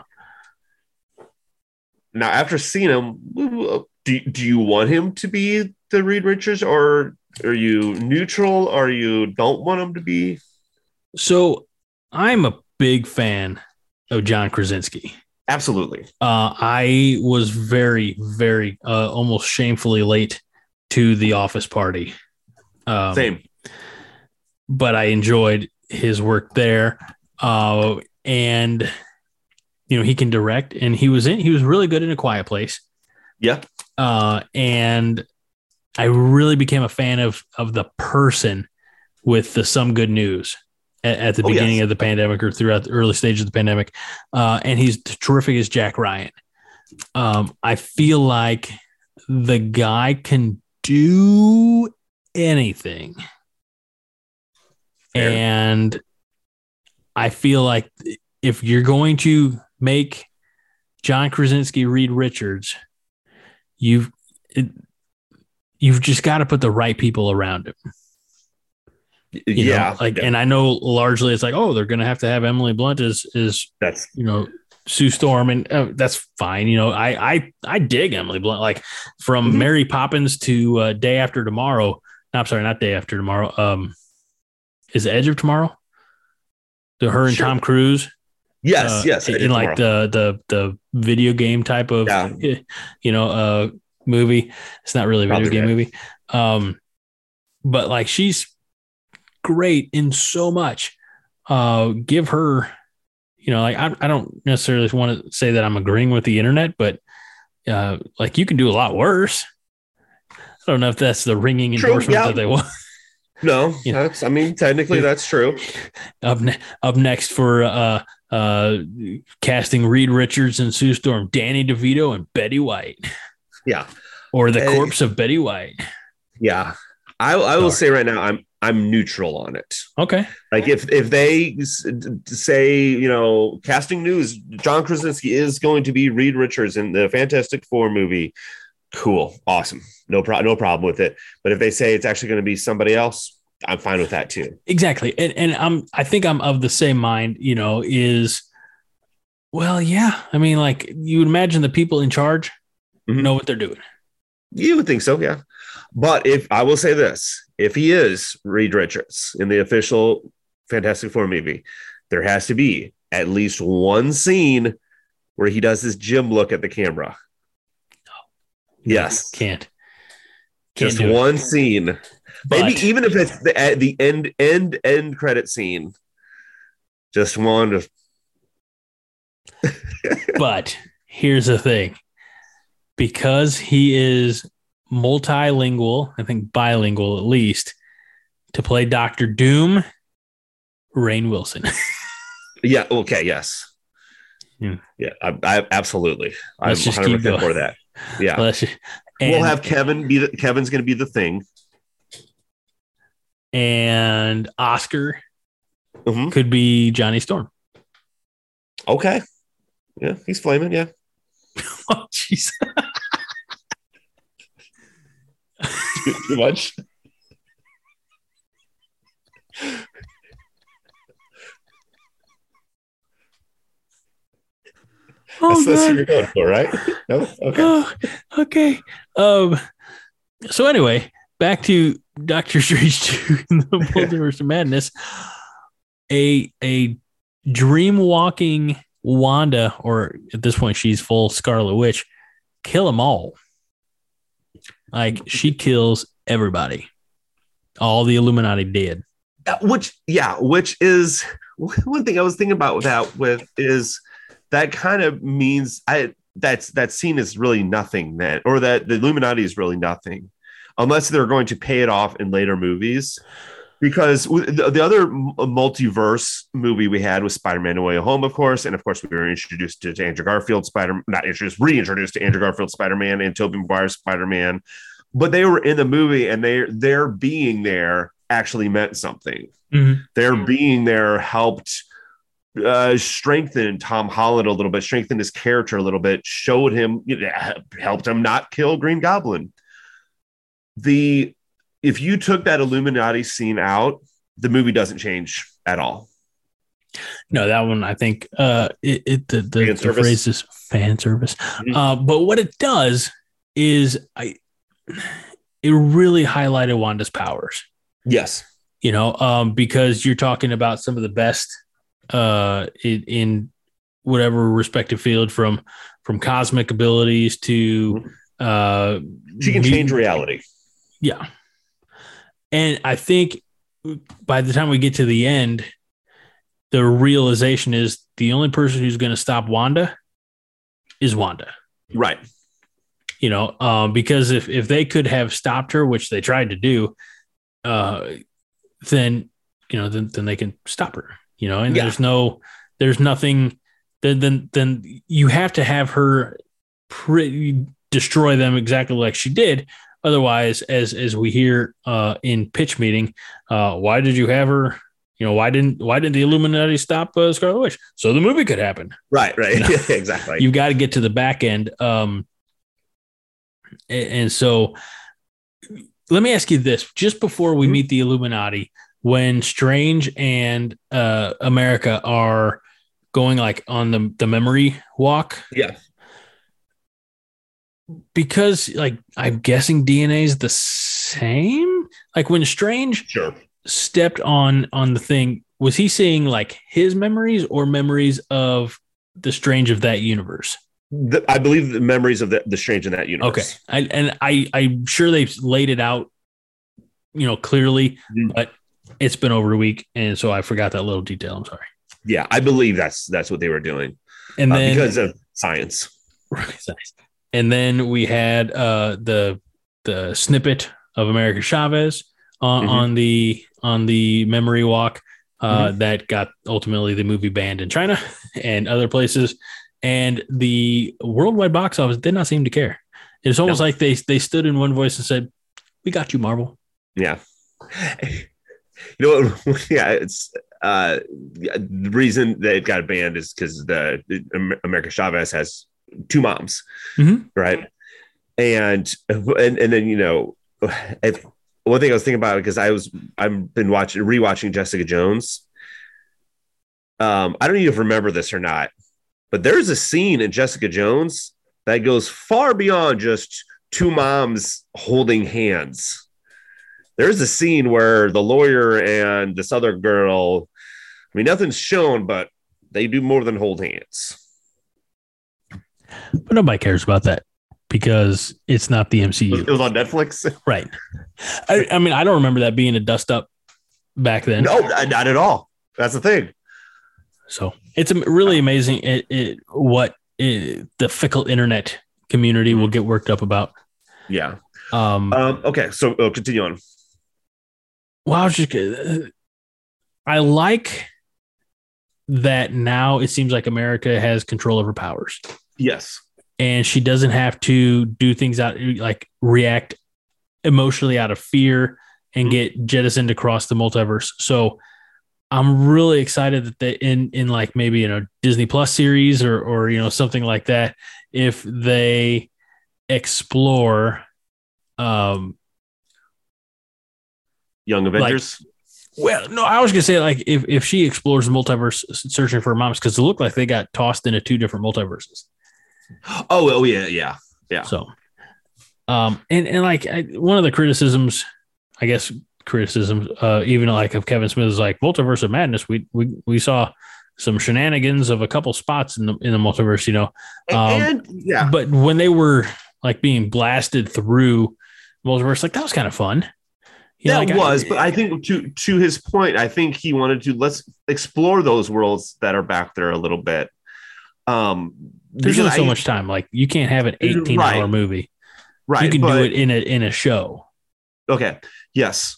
Now after seeing him, do, do you want him to be the Reed Richards or are you neutral or you don't want him to be? so I'm a big fan of John Krasinski. Absolutely. Uh, I was very, very, uh, almost shamefully late to the office party. Um, Same. but I enjoyed his work there. Uh, and you know, he can direct and he was in, he was really good in a quiet place. Yeah. Uh, and I really became a fan of, of the person with the some good news at, at the Oh, beginning yes. of the pandemic or throughout the early stage of the pandemic. Uh, and he's terrific as Jack Ryan. Um, I feel like the guy can do anything. Fair. And I feel like if you're going to make John Krasinski Reed Richards, you've it, you've just got to put the right people around him. You yeah. know? like, yeah, and I know largely it's like, oh, they're going to have to have Emily Blunt as is that's you know Sue Storm, and uh, that's fine. You know, I I I dig Emily Blunt. Like from Mhm. Mary Poppins to uh, Day After Tomorrow. No, I'm sorry, not Day After Tomorrow. Um, is Edge of Tomorrow? To her and Sure. Tom Cruise. yes, uh, yes. I in like the the the video game type of Yeah. you know uh movie. It's not really a video Probably game right. movie. Um, but like she's great in so much. Uh, give her, you know, like I, I don't necessarily want to say that I'm agreeing with the internet, but uh, like you can do a lot worse. I don't know if that's the ringing True, endorsement yeah. that they want. no, that's I mean technically that's true. up, ne- up next for uh, uh, casting Reed Richards and Sue Storm, Danny DeVito and Betty White, Yeah. or the Hey. corpse of Betty White. Yeah. I I will Sorry. say right now I'm I'm neutral on it. Okay. Like if if they say you know casting news, John Krasinski is going to be Reed Richards in the Fantastic Four movie. Cool, awesome, no problem, no problem with it. But if they say it's actually going to be somebody else, I'm fine with that too. Exactly. And, and I'm, I think I'm of the same mind, you know, is, well, yeah. I mean, like you would imagine the people in charge Mhm. know what they're doing. You would think so, yeah. But if I will say this, if he is Reed Richards in the official Fantastic Four movie, there has to be at least one scene where he does this Jim look at the camera. No, Yes. Can't. Can't Just do it. one scene. Maybe even if it's the at the end end end credit scene. Just one to But here's the thing because he is multilingual, I think bilingual at least, to play Doctor Doom, Rainn Wilson. Yeah, okay, yes. Yeah. Yeah, I, I absolutely. I'm Let's just keep 100% going. for that. Yeah. Just- we'll have Kevin be the, Kevin's going to be the thing. and Oscar Mhm. could be Johnny Storm. Okay. Yeah, he's flaming. Yeah. Oh, jeez. Too, much. Oh, that's, that's what you're going for, right? No? Okay. Oh, okay. Um. So anyway, back to Doctor Strange 2 in the Multiverse of Madness. A a dream walking Wanda, or at this point she's full Scarlet Witch, kill them all. Like she kills everybody. All the Illuminati dead. Uh, which yeah which is one thing i was thinking about that with is that kind of means i that's that scene is really nothing then or that the illuminati is really nothing unless they're going to pay it off in later movies because the, the other multiverse movie we had was spider-man no way home of course and of course we were introduced to, andrew garfield spider not introduced reintroduced to andrew garfield spider-man and tobey maguire's spider-man but they were in the movie and they their being there actually meant something their being there helped uh, strengthen Tom Holland a little bit, strengthen his character a little bit, showed him, you know, helped him not kill Green Goblin. The if you took that Illuminati scene out, the movie doesn't change at all. No, that one I think uh it, it the, the, the phrase is fan service. Mhm. Uh but what it does is I it really highlighted Wanda's powers, Yes. you know, um because you're talking about some of the best uh in, in whatever respective field from from cosmic abilities to uh She can change reality. yeah. And I think by the time we get to the end, the realization is the only person who's going to stop Wanda is Wanda. Right. You know, um, because if if they could have stopped her, which they tried to do, uh, then you know, then then they can stop her. You know, and Yeah. there's no, there's nothing. Then then then you have to have her pretty destroy them exactly like she did. Otherwise, as as we hear uh, in pitch meeting, uh, why did you have her? You know, why didn't why didn't the Illuminati stop uh, Scarlet Witch so the movie could happen? Right. Right. No. Yeah, exactly. You've got to get to the back end. Um, a- and, so, let me ask you this: just before we Mhm. meet the Illuminati, when Strange and uh, America are going like on the the memory walk, yeah. Because like I'm guessing DNA is the same. Like when Strange Sure. stepped on on the thing, was he seeing like his memories or memories of the Strange of that universe? The, I believe the memories of the, the strange in that universe. Okay, I, and I I'm sure they've laid it out, you know, clearly, Mhm. but it's been over a week, and so I forgot that little detail. I'm sorry. Yeah, I believe that's that's what they were doing And uh, then because of science. and then we had uh the the snippet of America Chavez on, Mhm. on the on the memory walk uh, Mm-hmm. that got ultimately the movie banned in China and other places, and the worldwide box office did not seem to care. It's almost No. like they they stood in one voice and said, "We got you, Marvel." Yeah. You know what? Yeah, it's uh, the reason that it got banned is because the America Chavez has two moms, Mhm. right? and and and then you know, if, one thing I was thinking about because I was I've been watching rewatching Jessica Jones. Um, I don't even remember this or not, but there's a scene in Jessica Jones that goes far beyond just two moms holding hands. There's a scene where the lawyer and this other girl, I mean, nothing's shown, but they do more than hold hands. But nobody cares about that because it's not the MCU. It was on Netflix. Right. I, I mean, I don't remember that being a dust up back then. No, not at all. That's the thing. So it's really amazing it, it what it, the fickle internet community will get worked up about. Yeah. Um, Um, okay, so uh, continue on. well, I was just, uh, I like that now it seems like America has control over powers Yes. and she doesn't have to do things out like react emotionally out of fear and Mhm. get jettisoned across the multiverse. So I'm really excited that they in in like maybe in a Disney Plus series or or you know something like that if they explore um Young Avengers. well no I was gonna say like if if she explores the multiverse searching for her moms because it looked like they got tossed into two different multiverses. Oh, oh yeah, yeah. Yeah. So, um, and and like I, one of the criticisms, I guess criticisms, uh, even like of Kevin Smith is like multiverse of madness. We we we saw some shenanigans of a couple spots in the in the multiverse, you know. Um, and yeah, But when they were like being blasted through multiverse, like that was kind of fun. You know, that like, I- was, but I think to to his point, I think he wanted to let's explore those worlds that are back there a little bit. Um, there's only so much time. Like you can't have an 18 hour movie. right. you can but- do it in a in a show. Okay. Yes.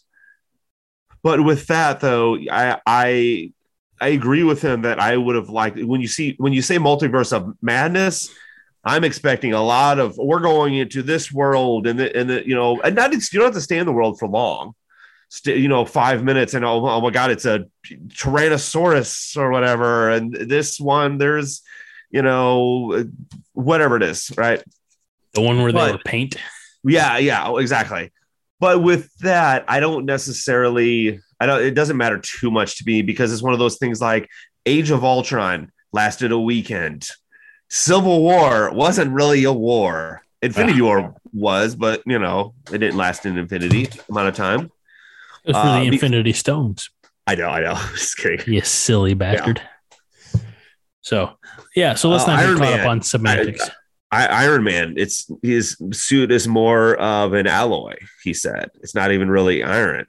But with that though, I I I agree with him that I would have liked when you see when you say multiverse of madness, I'm expecting a lot of we're going into this world and the, and the, you know and not you don't have to stay in the world for long. Stay, you know, five minutes and oh, oh my god, it's a Tyrannosaurus or whatever, and this one there's you know whatever it is, right? The one where they were paint. Yeah, yeah, oh, exactly. But with that, I don't necessarily I don't it doesn't matter too much to me because it's one of those things like Age of Ultron lasted a weekend. Civil War wasn't really a war. Infinity War was, but you know, it didn't last an infinity amount of time. It was for Uh, the be- Infinity Stones. I know, I know. Just kidding. You silly bastard. So yeah, so let's Uh, not get Iron caught Man. up on semantics. I, Iron Man, it's his suit is more of an alloy, he said. It's not even really iron.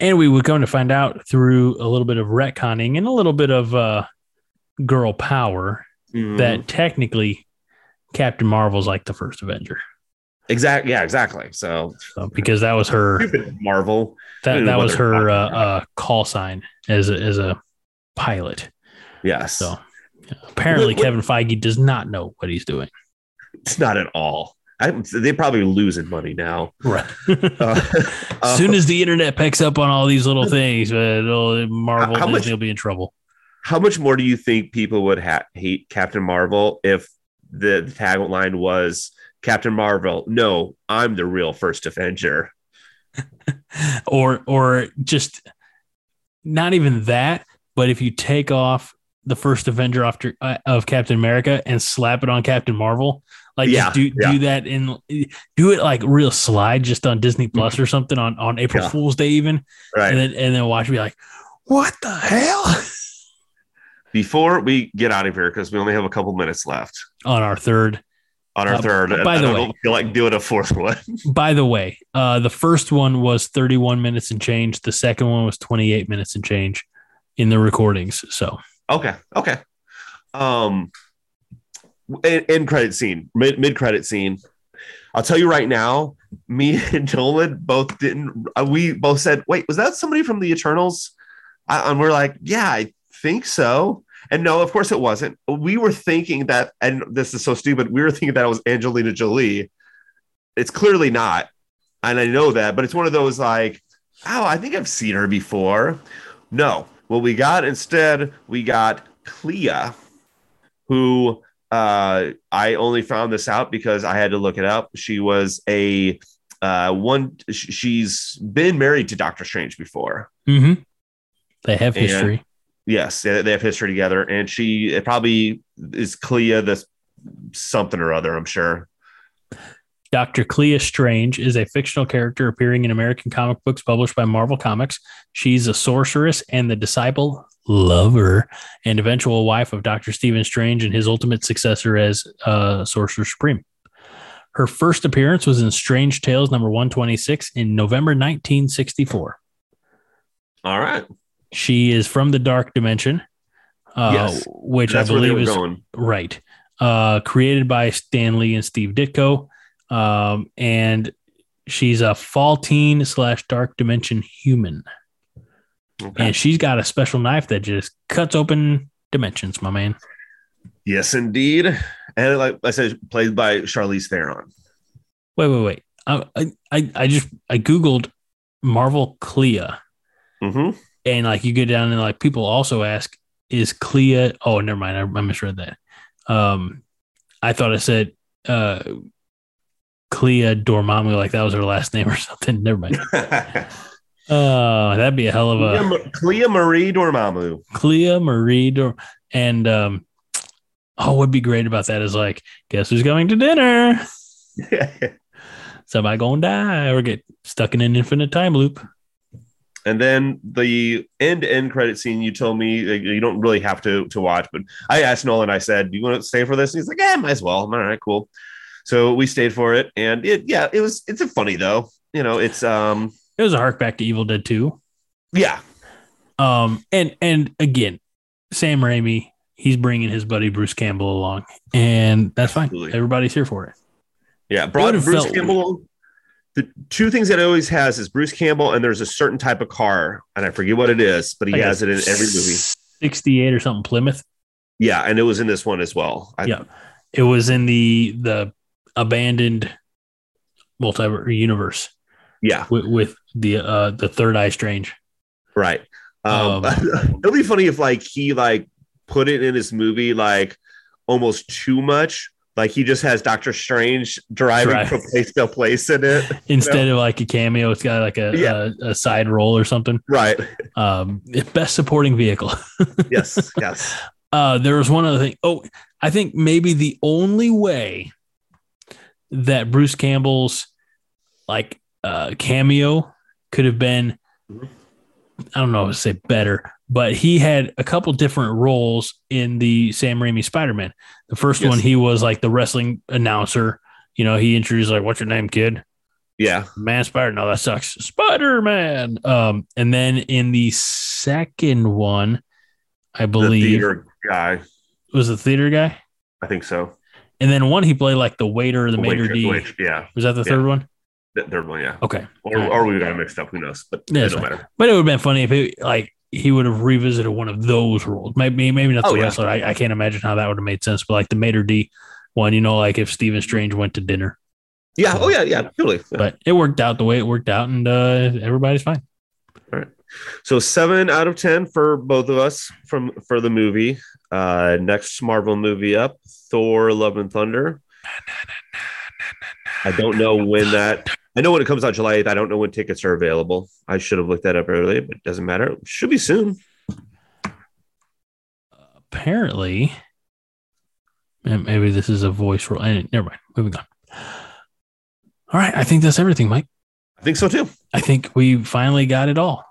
and we were going to find out through a little bit of retconning and a little bit of uh, girl power Mm-hmm. that technically Captain Marvel's like the first Avenger. exactly, yeah, exactly. So So, because that was her Marvel. that, that was her uh, uh, call sign as a, as a pilot. Yes. So apparently Wait, wait. Kevin Feige does not know what he's doing. It's not at all. I, they probably losing money now. Right. Uh, as soon as the internet picks up on all these little things, uh, Marvel How much- Disney will be in trouble. how much more do you think people would ha- hate Captain Marvel if the, the tagline was Captain Marvel? No, I'm the real first Avenger. or or just not even that but if you take off the first avenger after uh, of captain america and slap it on captain marvel like Yeah, just do yeah. do that in do it like real slide just on disney plus or something on on april Yeah. fool's day even Right. and then and then watch me like what the hell Before we get out of here, because we only have a couple minutes left on our third on our Uh, third. by the I way- feel like doing a fourth one. by the way uh the first one was 31 minutes and change the second one was 28 minutes and change in the recordings so Okay. Okay. Um, end, credit scene, mid mid credit scene. I'll tell you right now, me and Nolan both didn't. Uh, we both said, "Wait, was that somebody from the Eternals?" I, and we're like, "Yeah, I think so." And no, of course it wasn't. We were thinking that, and this is so stupid. We were thinking that it was Angelina Jolie. It's clearly not, and I know that. But it's one of those like, "Oh, I think I've seen her before." No, what we got instead, we got Clea, who uh, I only found this out because I had to look it up. She was a uh, one. She's been married to Doctor Strange before. Mm-hmm. They have And- history. Yes, they they have history together, and she it probably is Clea This something or other. I'm sure. Dr. Clea Strange is a fictional character appearing in American comic books published by Marvel Comics. She's a sorceress and the disciple, lover, and eventual wife of Dr. Stephen Strange and his ultimate successor as uh, Sorcerer Supreme. Her first appearance was in Strange Tales number 126 in November 1964. All right. She is from the Dark Dimension, uh, Yes. which I believe is going. Right. Uh, created by Stan Lee and Steve Ditko. Um, and she's a Faltine slash dark dimension human. Okay. And she's got a special knife that just cuts open dimensions, my man. Yes, indeed. And like I said, played by Charlize Theron. Wait, wait, wait. I, I, I just I Googled Marvel Clea. hmm And like you get down and like people also ask, is Clea oh never mind, I, I misread that. Um I thought I said uh Clea Dormammu, like that was her last name or something. Never mind. Oh, that'd be a hell of a Clea, Marie Dormammu. Clea Marie Dor- and um oh what'd be great about that is like, guess who's going to dinner? Somebody gonna die or get stuck in an infinite time loop. and then the end to end credit scene, you told me like, you don't really have to to watch, but I asked Nolan, I said, Do you want to stay for this? And he's like, Yeah, might as well. I'm all right, cool. So we stayed for it, and it yeah, it was it's a funny though. You know, it's um It was a hark back to Evil Dead 2. yeah, Um, and and again, Sam Raimi, he's bringing his buddy Bruce Campbell along, and that's fine. Absolutely. Everybody's here for it. Yeah, brought would've Bruce Campbell. The two things that it always has is Bruce Campbell, and there's a certain type of car, and I forget what it is, but he Like has it in every movie. Sixty-eight or something Plymouth. Yeah, and it was in this one as well. I, Yeah. It was in the the abandoned multi universe yeah, with, with the uh the Third Eye Strange. right. Um, Um, it'll be funny if like he like put it in his movie like almost too much. Like he just has Doctor Strange driving Right. from place to place in it. Instead of like a cameo, it's got like a, Yeah. a, a side role or something. Right. Um, best supporting vehicle. Yes. Yes. Uh, there was one other thing. Oh, I think maybe the only way that Bruce Campbell's like uh, cameo could have been. I don't know how to say better, but he had a couple different roles in the Sam Raimi Spider Man. The first Yes. one, he was like the wrestling announcer. You know, he introduced like, "What's your name, kid?" Yeah. Man Spider. No, that sucks. Spider Man. Um, and then in the second one, I The believe theater guy. was the theater guy. I think so. And then one he played like the waiter the, waitress- d. waitress, yeah. Was that the Yeah. third one? The third one. Yeah. Okay. Or, right. or we got it mixed up. Who knows? But Yeah, it don't matter. But it would have been funny if it like he would have revisited one of those roles. Maybe maybe not the Oh, yeah. wrestler. I, I can't imagine how that would have made sense. But like the maitre d one, you know, like if Stephen Strange went to dinner. Yeah. Oh yeah. Yeah. Totally. Yeah. But it worked out the way it worked out, and uh, everybody's fine. All right. So seven out of ten for both of us from for the movie. Uh, next Marvel movie up, Thor: Love and Thunder. I don't know when that. I know when it comes out July 8th. I don't know when tickets are available. I should have looked that up earlier, but it doesn't matter. It should be soon. Apparently, maybe this is a voice role. And never mind. Moving on. All right, I think that's everything, Mike. I think so too. I think we finally got it all.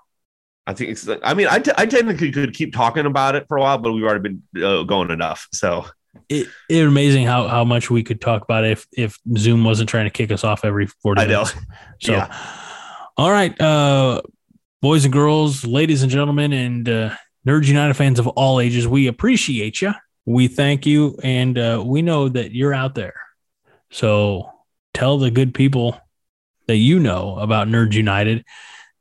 I think it's. I mean, I, t- I technically could keep talking about it for a while, but we've already been uh, going enough. So it, it was amazing how how much we could talk about it if if Zoom wasn't trying to kick us off every 40 I know. minutes. So Yeah. all right, uh boys and girls, ladies and gentlemen, and uh Nerds United fans of all ages, we appreciate you. We thank you, and uh, we know that you're out there. So tell the good people that you know about Nerds United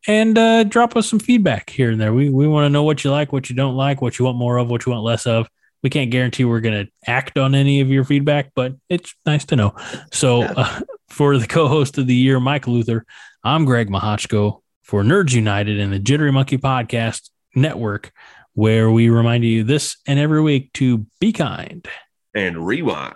and uh, drop us some feedback here and there. We, we want to know what you like, what you don't like, what you want more of, what you want less of. We can't guarantee we're going to act on any of your feedback, but it's nice to know. So, uh, for the co host of the year, Mike Luther, I'm Greg Mahochko for Nerds United and the Jittery Monkey Podcast Network, where we remind you this and every week to be kind and rewind.